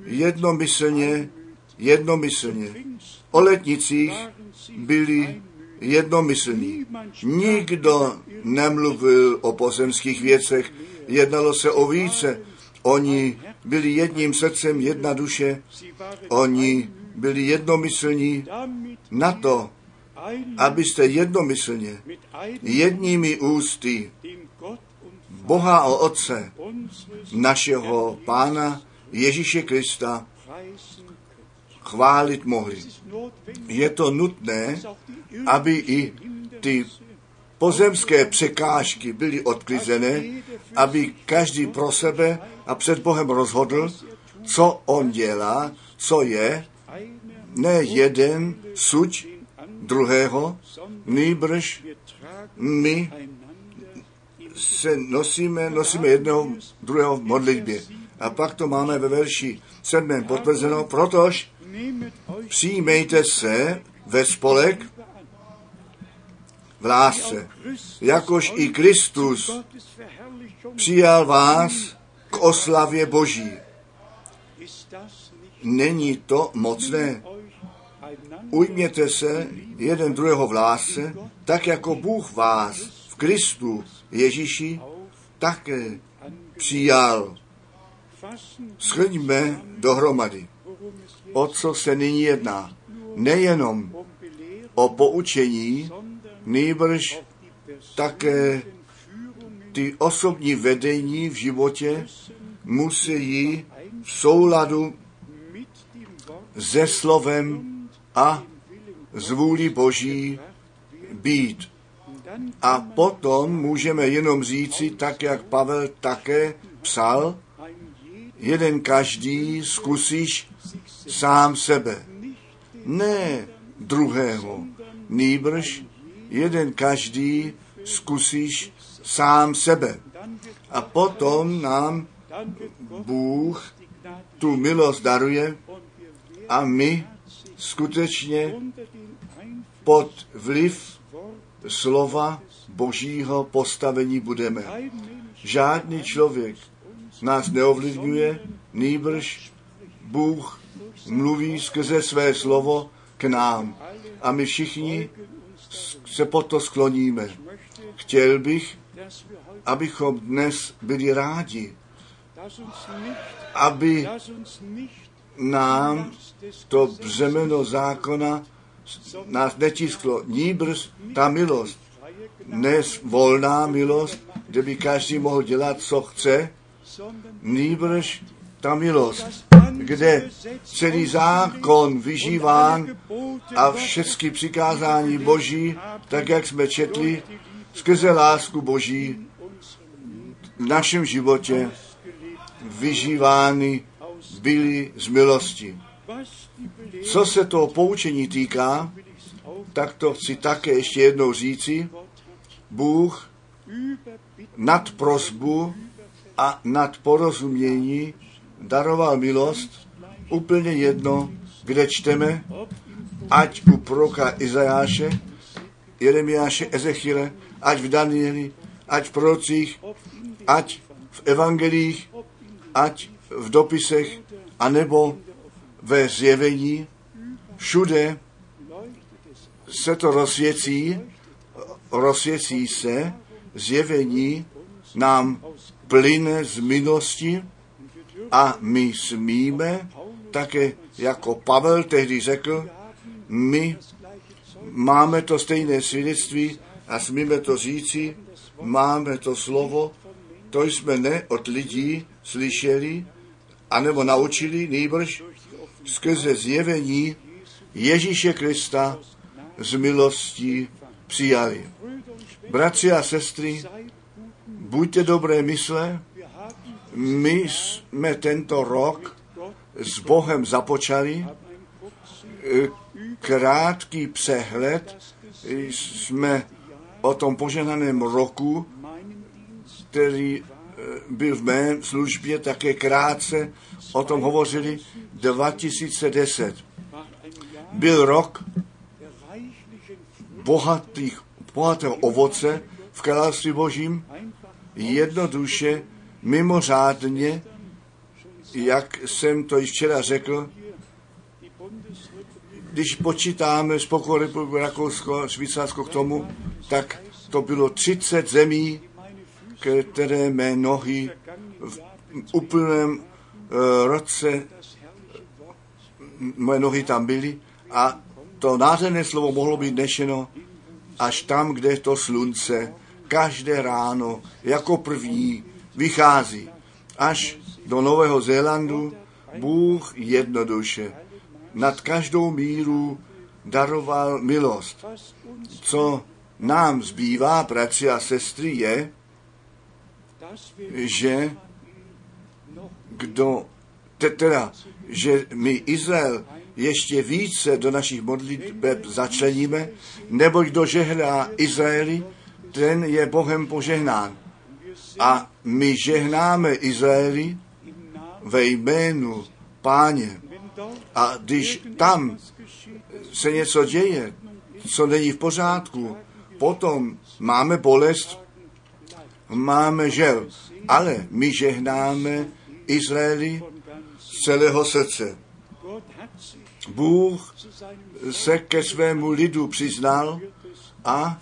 jednomyslně, jednomyslně o letnicích byli jednomyslní. Nikdo nemluvil o pozemských věcech, jednalo se o více. Oni byli jedním srdcem, jedna duše, oni byli jednomyslní na to, abyste jednomyslně, jedními ústy Boha a Otce, našeho Pána Ježíše Krista, chválit mohli. Je to nutné, aby i ty pozemské překážky byly odklizené, aby každý pro sebe a před Bohem rozhodl, co on dělá, co je, ne jeden suď druhého, nýbrž my se nosíme, nosíme jednoho druhého v modlitbě. A pak to máme ve verši 7. potvrzeno, protož přijmejte se ve spolek v lásce, jakož i Kristus přijal vás k oslavě Boží. Není to mocné? Ujměte se jeden druhého v lásce, tak jako Bůh vás v Kristu Ježíši také přijal. Shrňme dohromady, o co se nyní jedná. Nejenom o poučení, nýbrž také ty osobní vedení v životě musí v souladu se slovem a z vůli Boží být. A potom můžeme jenom říci, tak jak Pavel také psal, jeden každý zkusíš sám sebe. Ne druhého, nýbrž jeden každý zkusíš sám sebe. A potom nám Bůh tu milost daruje a my skutečně pod vliv slova božího postavení budeme. Žádný člověk nás neovlivňuje, nýbrž Bůh mluví skrze své slovo k nám. A my všichni se pod to skloníme. Chtěl bych, abychom dnes byli rádi, aby nám to břemeno zákona nás netisklo. Níbrž ta milost, dnes volná milost, kde by každý mohl dělat, co chce, nýbrž ta milost, kde celý zákon vyžíván a všechny přikázání Boží, tak jak jsme četli, skrze lásku Boží v našem životě vyžívány byly z milosti. Co se toho poučení týká, tak to chci také ještě jednou říci. Bůh nad prosbu a nad porozumění daroval milost úplně jedno, kde čteme, ať u proka Izajáše, Jeremiáše, Ezechiele, ať v Danieli, ať v prorocích, ať v evangelích, ať v dopisech, anebo ve zjevení, všude se to rozsvěcí, rozsvěcí se, zjevení nám plyne z milosti a my smíme, také jako Pavel tehdy řekl, my máme to stejné svědectví a smíme to říci, máme to slovo, to jsme ne od lidí slyšeli, anebo naučili, nejbrž skrze zjevení Ježíše Krista z milostí přijali. Bratři a sestry, buďte dobré mysle, my jsme tento rok s Bohem započali, krátký přehled jsme o tom poženaném roku, který byl v mé službě také krátce, o tom hovořili 2010. Byl rok bohatých, bohatého ovoce v království božím, jednoduše, mimořádně, jak jsem to již včera řekl, když počítáme Spolkovou republiku Rakousko, Švýcarsko k tomu, tak to bylo 30 zemí, které mé nohy v úplném uh, roce moje nohy tam byly a to nádherné slovo mohlo být nešeno až tam, kde to slunce každé ráno jako první vychází. Až do Nového Zélandu Bůh jednoduše nad každou míru daroval milost. Co nám zbývá, bratři a sestry, je, že kdo, teda, že my Izrael ještě více do našich modliteb začleníme, nebo kdo žehná Izraeli, ten je Bohem požehnán. A my žehnáme Izraeli ve jménu páně. A když tam se něco děje, co není v pořádku, potom máme bolest, máme žel, ale my žehnáme Izraeli z celého srdce. Bůh se ke svému lidu přiznal a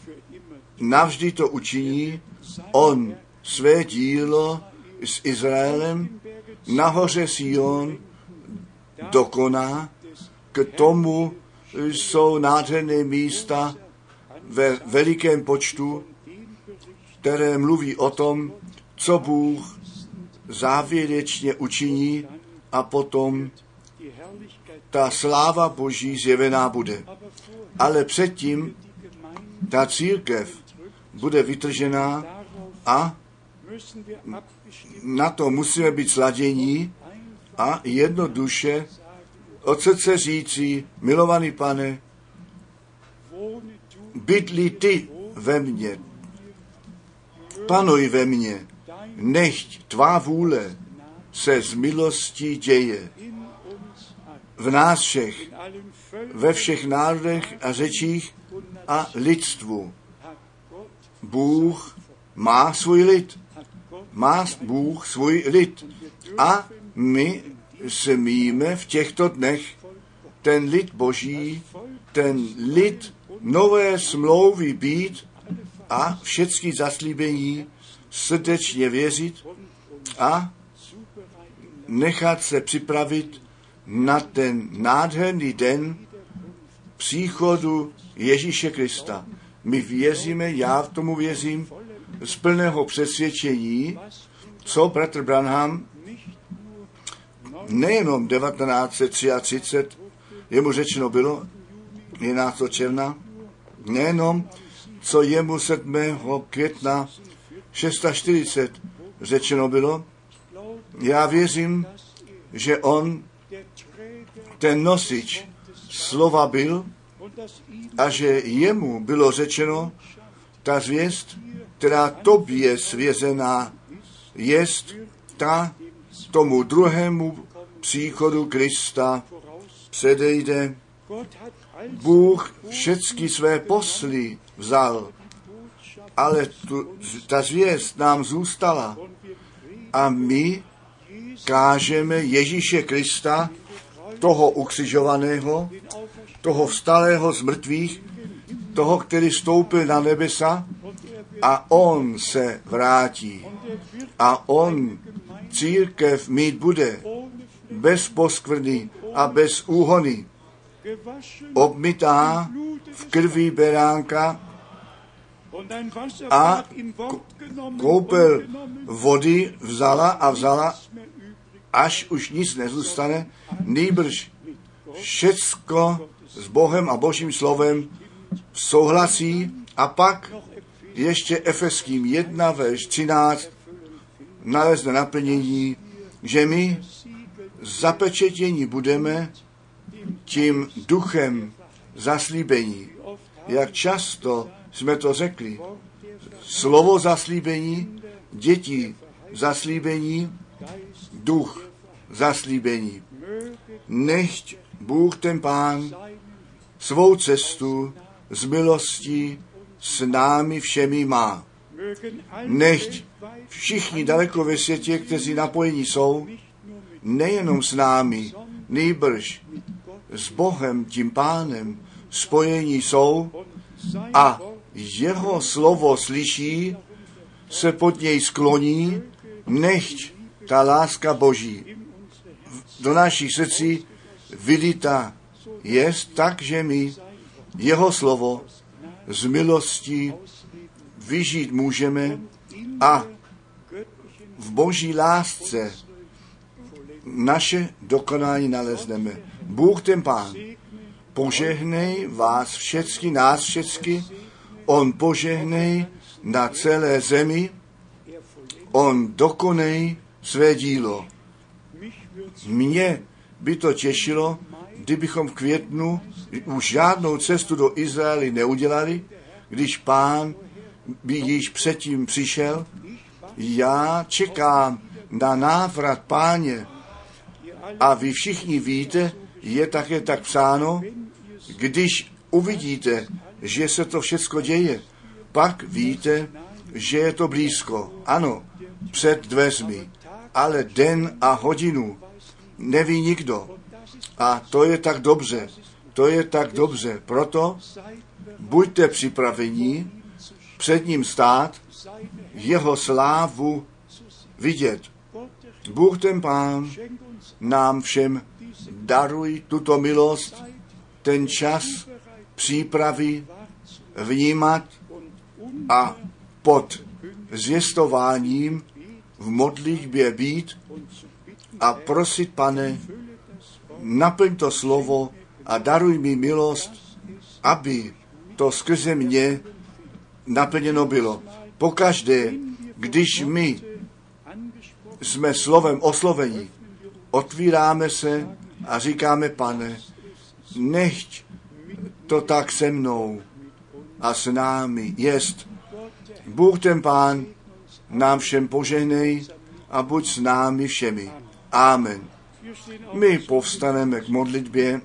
navždy to učiní. On své dílo s Izraelem nahoře Sion dokoná. K tomu jsou nádherné místa ve velikém počtu, které mluví o tom, co Bůh závěrečně učiní a potom ta sláva Boží zjevená bude. Ale předtím ta církev bude vytržená a na to musíme být sladění a jednoduše od srdce říci, milovaný pane, bydli ty ve mně, panuj ve mně, nechť tvá vůle se z milostí děje v nás všech, ve všech národech a řečích a lidstvu. Bůh má svůj lid. Má Bůh svůj lid. A my smíme v těchto dnech ten lid Boží, ten lid nové smlouvy být a všechny zaslíbení srdečně věřit a nechat se připravit na ten nádherný den příchodu Ježíše Krista. My věříme, já v tomu věřím, z plného přesvědčení, co bratr Branham nejenom 1933, jemu řečeno bylo, 11. června, nejenom, co jemu 7. května 640 řečeno bylo, já věřím, že on ten nosič slova byl a že jemu bylo řečeno, ta zvěst, která tobě svězená jest, ta tomu druhému příchodu Krista předejde. Bůh všechny své posly vzal, ale tu, ta zvěst nám zůstala a my kážeme Ježíše Krista, toho ukřižovaného, toho vstalého z mrtvých, toho, který stoupil na nebesa a on se vrátí. A on církev mít bude bez poskvrny a bez úhony, obmytá v krví beránka a koupel vody vzala a vzala, až už nic nezůstane, nýbrž všecko s Bohem a Božím slovem souhlasí a pak ještě Efeským 1, verš 13 nalezne naplnění, že my zapečetění budeme tím duchem zaslíbení. Jak často jsme to řekli. Slovo zaslíbení, děti zaslíbení, duch zaslíbení. Nechť Bůh ten Pán svou cestu z milostí s námi všemi má. Nechť všichni daleko ve světě, kteří napojení jsou, nejenom s námi, nejbrž s Bohem, tím pánem, spojení jsou a jeho slovo slyší, se pod něj skloní, nechť ta láska Boží do našich srdcí vylita je tak, že my jeho slovo z milostí vyžít můžeme a v boží lásce naše dokonání nalezneme. Bůh ten Pán požehnej vás všecky, nás všecky, On požehnej na celé zemi, On dokonej své dílo. Mě by to těšilo, kdybychom v květnu už žádnou cestu do Izraeli neudělali, když pán by již předtím přišel. Já čekám na návrat páně a vy všichni víte, je také tak psáno, když uvidíte, že se to všechno děje, pak víte, že je to blízko. Ano, před dveřmi, ale den a hodinu neví nikdo. A to je tak dobře, to je tak dobře. Proto buďte připraveni před ním stát, jeho slávu vidět. Bůh ten Pán nám všem daruj tuto milost, ten čas přípravy vnímat a pod zvěstováním v modlitbě být a prosit, pane, naplň to slovo a daruj mi milost, aby to skrze mě naplněno bylo. Pokaždé, když my jsme slovem oslovení, otvíráme se a říkáme, pane, nechť to tak se mnou a s námi jest. Bůh ten Pán nám všem požehnej a buď s námi všemi. Amen. My povstaneme k modlitbě.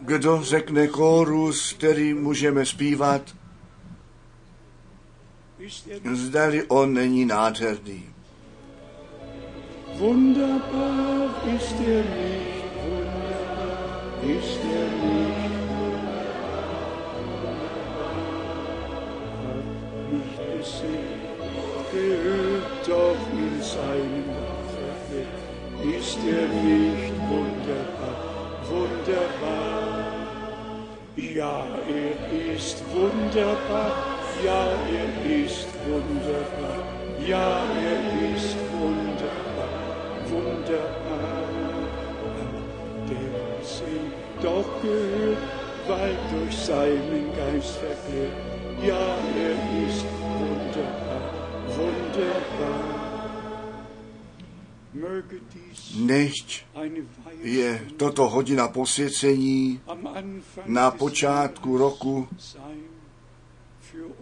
Kdo řekne kórus, který můžeme zpívat, zdali on není nádherný. Wunderbar ist er nicht, wunderbar ist er nicht. gehört doch in seinem Werke. Ist er nicht wunderbar, wunderbar? Ja, er ist wunderbar, ja, er ist wunderbar, ja, er ist wunderbar, wunderbar. Der See doch gehört, weil durch seinen Geist verkehrt. Ja, er ist wunderbar, wunderbar. Nechť je toto hodina posvěcení na počátku roku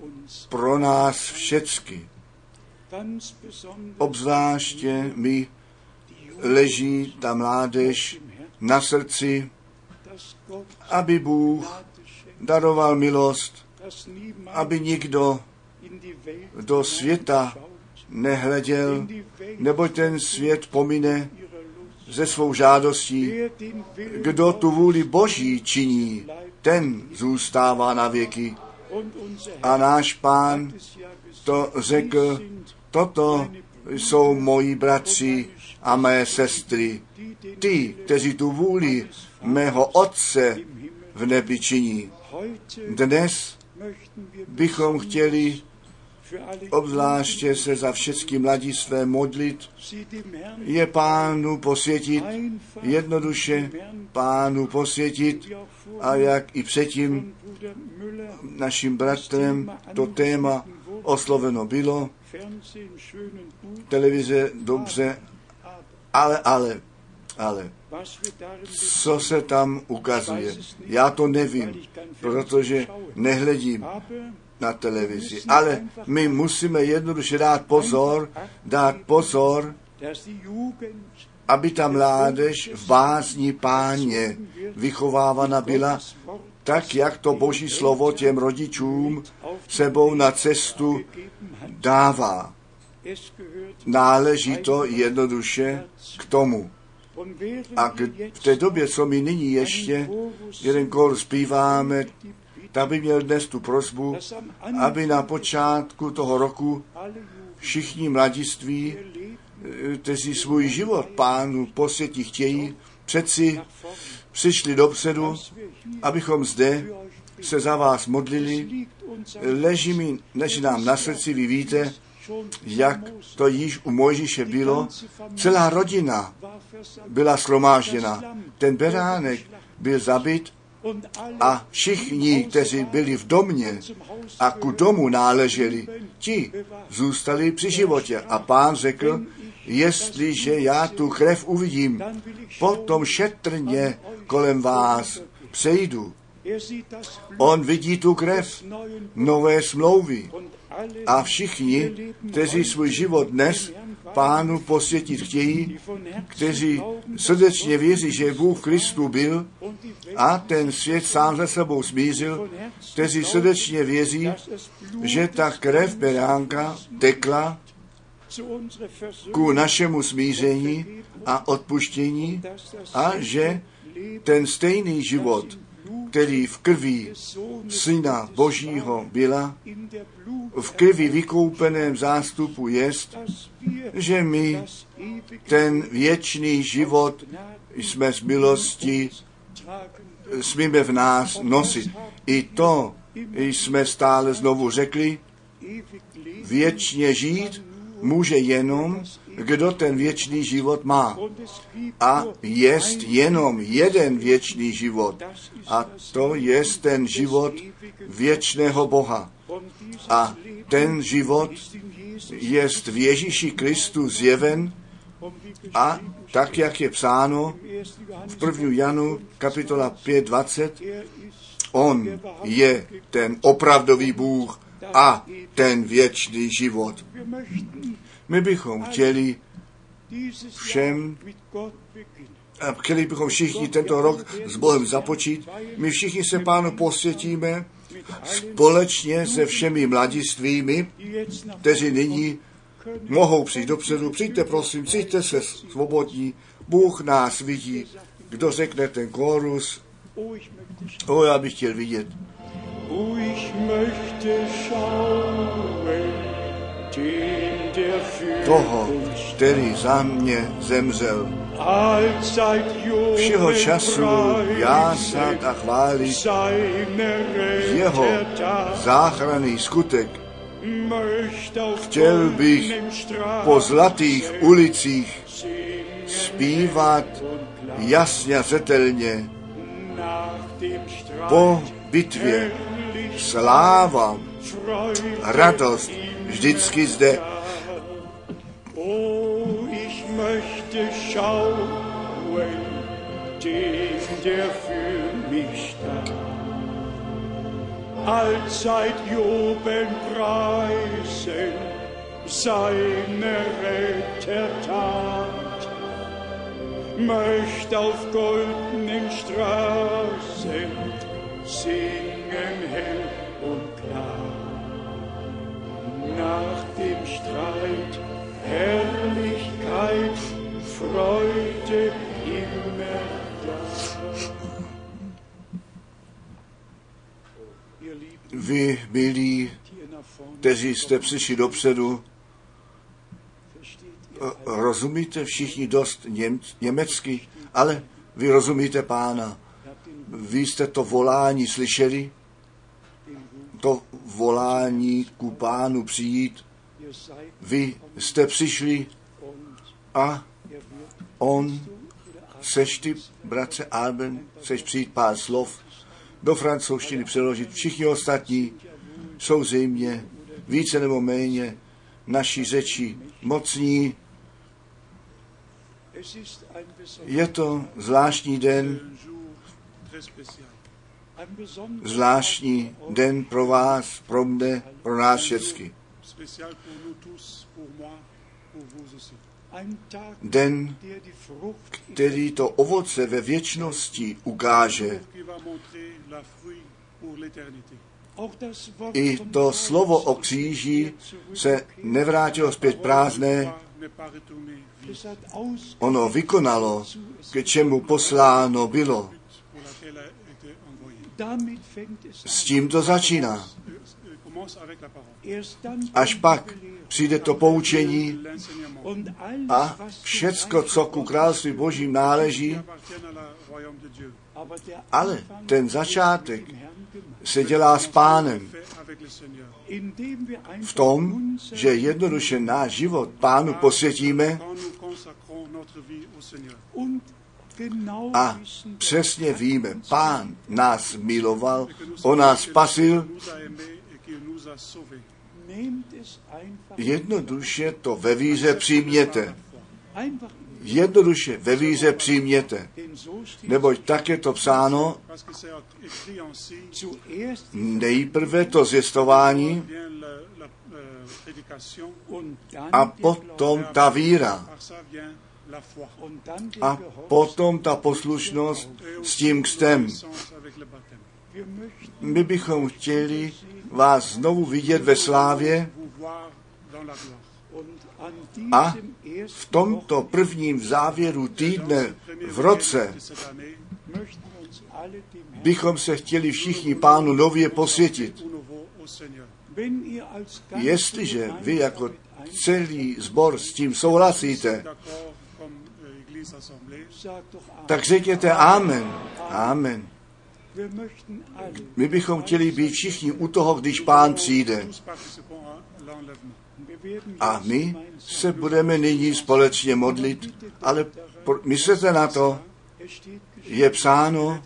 uns pro nás všecky. Obzvláště mi leží ta mládež na srdci, aby Bůh daroval milost, aby nikdo do světa nehleděl, neboť ten svět pomine ze svou žádostí. Kdo tu vůli Boží činí, ten zůstává na věky. A náš pán to řekl, toto jsou moji bratři a mé sestry, ty, kteří tu vůli mého Otce v nebi činí. Dnes bychom chtěli obzvláště se za všechny mladistvé modlit, je pánu posvětit, jednoduše pánu posvětit a jak i předtím naším bratrem to téma osloveno bylo, televize dobře, ale, ale, ale, co se tam ukazuje? Já to nevím, protože nehledím na televizi, ale my musíme jednoduše dát pozor, dát pozor, aby ta mládež v bázni páně vychovávána byla tak, jak to boží slovo těm rodičům sebou na cestu dává. Náleží to jednoduše k tomu. A k, v té době, co my nyní ještě jeden kol zpíváme, tak by měl dnes tu Anfang aby na počátku toho roku všichni mladiství, kteří svůj život pánu posvětí chtějí, přeci přišli dopředu, abychom zde se za vás modlili. Leží mi, leží nám na srdci, vy víte, jak to již u Mojžíše bylo. Celá rodina byla shromážděna. Ten beránek byl zabit a všichni, kteří byli v domě a ku domu náleželi, ti zůstali při životě. A pán řekl, jestliže já tu krev uvidím, potom šetrně kolem vás přejdu. On vidí tu krev nové smlouvy a všichni, kteří svůj život dnes pánu posvětit chtějí, kteří srdečně věří, že Bůh Kristu byl a ten svět sám ze sebou smířil, kteří srdečně věří, že ta krev beránka tekla ku našemu smíření a odpuštění a že ten stejný život, který v krvi Syna Božího byla, v krvi vykoupeném zástupu jest, že my ten věčný život jsme z milosti smíme v nás nosit. I to jsme stále znovu řekli, věčně žít může jenom, kdo ten věčný život má. A jest jenom jeden věčný život. A to jest ten život věčného Boha. A ten život jest v Ježíši Kristu zjeven a tak, jak je psáno im 1. Johannes v 1. Janu kapitola 5.20, er ist on je ten opravdový Bůh a ten věčný život. My bychom chtěli Všem a chtěli bychom všichni tento rok s Bohem započít. My všichni se pánu posvětíme společně se všemi mladistvými, kteří nyní mohou přijít dopředu. Přijďte, prosím, cíťte se svobodní. Bůh nás vidí. Kdo řekne ten? Oh, möchte O, já bych chtěl vidět. Oh, ich möchte schauen toho, který za mě zemřel. Všeho času jásat a chválit jeho záchranný skutek. Chtěl bych po zlatých ulicích zpívat jasně zetelně po bitvě sláva, radost vždycky zde. Oh, ich möchte schauen, den, der für mich starb. Allzeit jubeln, preisen seine Rettertat. Möcht auf goldenen Straßen singen hell und klar. Nach dem Streit Herrlichkeit, Freude immer da. Vy, milí, kteří jste přišli dopředu, rozumíte všichni dost něm, německy, ale vy rozumíte pána. Vy jste to volání slyšeli, to volání ku pánu přijít. Vy jste přišli a on, seš ty, bratře Arben, seš přijít pár slov do francouzštiny přeložit. Všichni ostatní jsou zřejmě více nebo méně naší řeči mocní. Je to zvláštní den, zvláštní den pro vás, pro mne, pro nás všechny. Den, který to ovoce ve věčnosti ukáže. I to slovo o kříži se nevrátilo zpět prázdné, ono vykonalo, ke čemu posláno bylo. S tím to začíná. Až pak přijde to poučení a všecko, co ku království božím náleží, ale ten začátek se dělá s pánem. V tom, že jednoduše náš život pánu posvětíme a přesně víme, pán nás miloval, on nás spasil, jednoduše to ve víře přijměte. Jednoduše ve víře přijměte. Neboť tak je to psáno, nejprve to zjistování a potom ta víra. A potom ta poslušnost s tím kstem. My bychom chtěli vás znovu vidět ve slávě a v tomto prvním závěru týdne v roce bychom se chtěli všichni pánu nově posvětit. Jestliže vy jako celý sbor s tím souhlasíte, tak řekněte Amen. Amen. My bychom chtěli být všichni u toho, když pán přijde. A my se budeme nyní společně modlit, ale myslete na to, je psáno,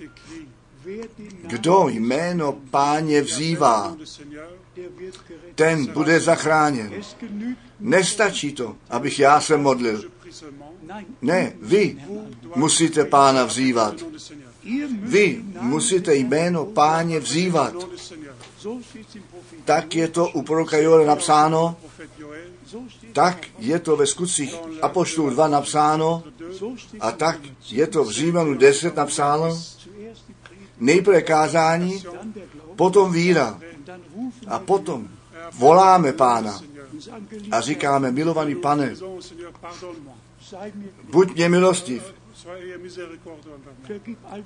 kdo jméno páně vzývá, ten bude zachráněn. Nestačí to, abych já se modlil. Ne, vy musíte pána vzývat. Vy musíte jméno páně vzývat. Tak je to u proroka Joela napsáno, tak je to ve skutcích Apoštolů 2 napsáno a tak je to v Římanu 10 napsáno. Nejprve kázání, potom víra a potom voláme pána a říkáme, milovaný pane, buď mě milostiv,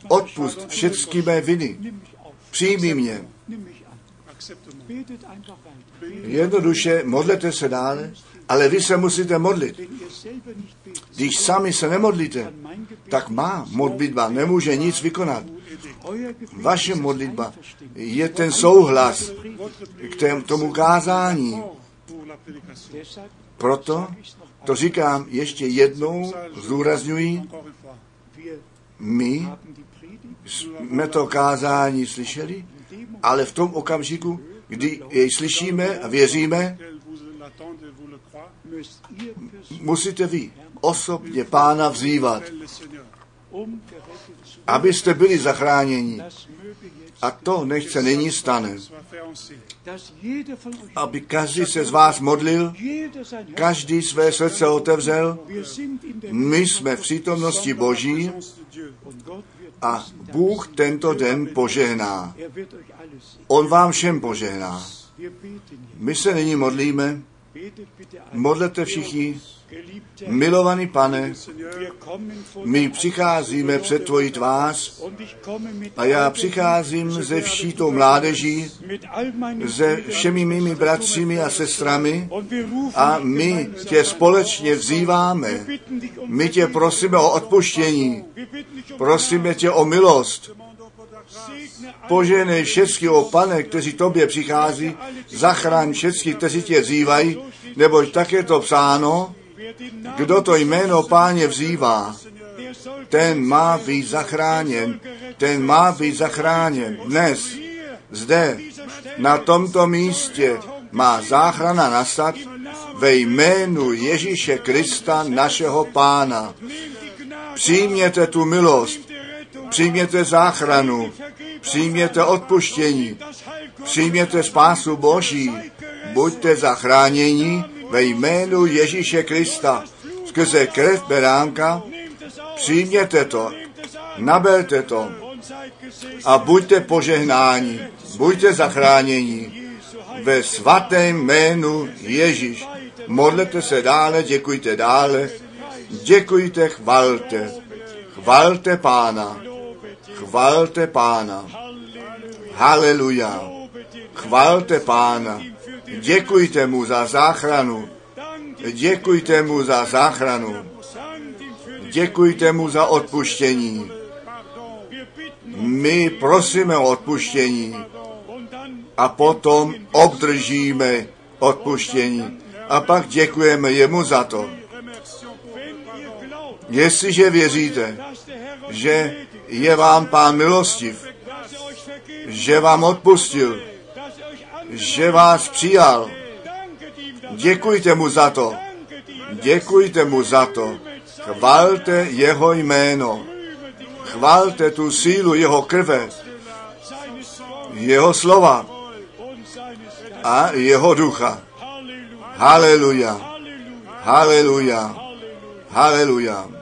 odpust všechny mé viny, přijmi mě, Jednoduše modlete se dále, ale vy se musíte modlit. Když sami se nemodlíte, tak má modlitba nemůže nic vykonat. Vaše modlitba je ten souhlas k tomu kázání. Proto to říkám ještě jednou, zdůrazňuji, my jsme to kázání slyšeli, ale v tom okamžiku, kdy jej slyšíme a věříme, musíte vy osobně pána vzývat, abyste byli zachráněni. A to nechce nyní stane. Aby každý se z vás modlil, každý své srdce otevřel. My jsme v přítomnosti Boží a Bůh tento den požehná. On vám všem požehná. My se nyní modlíme. Modlete všichni Milovaný pane, my přicházíme před tvoji tvář a já přicházím ze vší tou mládeží, se všemi mými bratřími a sestrami a my tě společně vzýváme. My tě prosíme o odpuštění, prosíme tě o milost. Poženej všechny, o pane, kteří tobě přichází, zachraň všechny, kteří tě vzývají, neboť tak je to psáno, kdo to jméno páně vzývá, ten má být zachráněn. Ten má být zachráněn. Dnes, zde, na tomto místě má záchrana nastat ve jménu Ježíše Krista, našeho pána. Přijměte tu milost, přijměte záchranu, přijměte odpuštění, přijměte spásu Boží, buďte zachráněni ve jménu Ježíše Krista skrze krev beránka, přijměte to, naberte to a buďte požehnáni, buďte zachráněni. Ve svatém jménu Ježíš. Modlete se dále, děkujte dále, děkujte, chvalte, chvalte pána, chvalte pána, haleluja, chvalte pána, Děkujte mu za záchranu. Děkujte mu za záchranu. Děkujte mu za odpuštění. My prosíme o odpuštění a potom obdržíme odpuštění. A pak děkujeme jemu za to. Jestliže věříte, že je vám pán milostiv, že vám odpustil, že vás přijal. Děkujte mu za to. Děkujte mu za to. Chvalte jeho jméno. Chvalte tu sílu jeho krve, jeho slova a jeho ducha. Haleluja. Haleluja. Haleluja.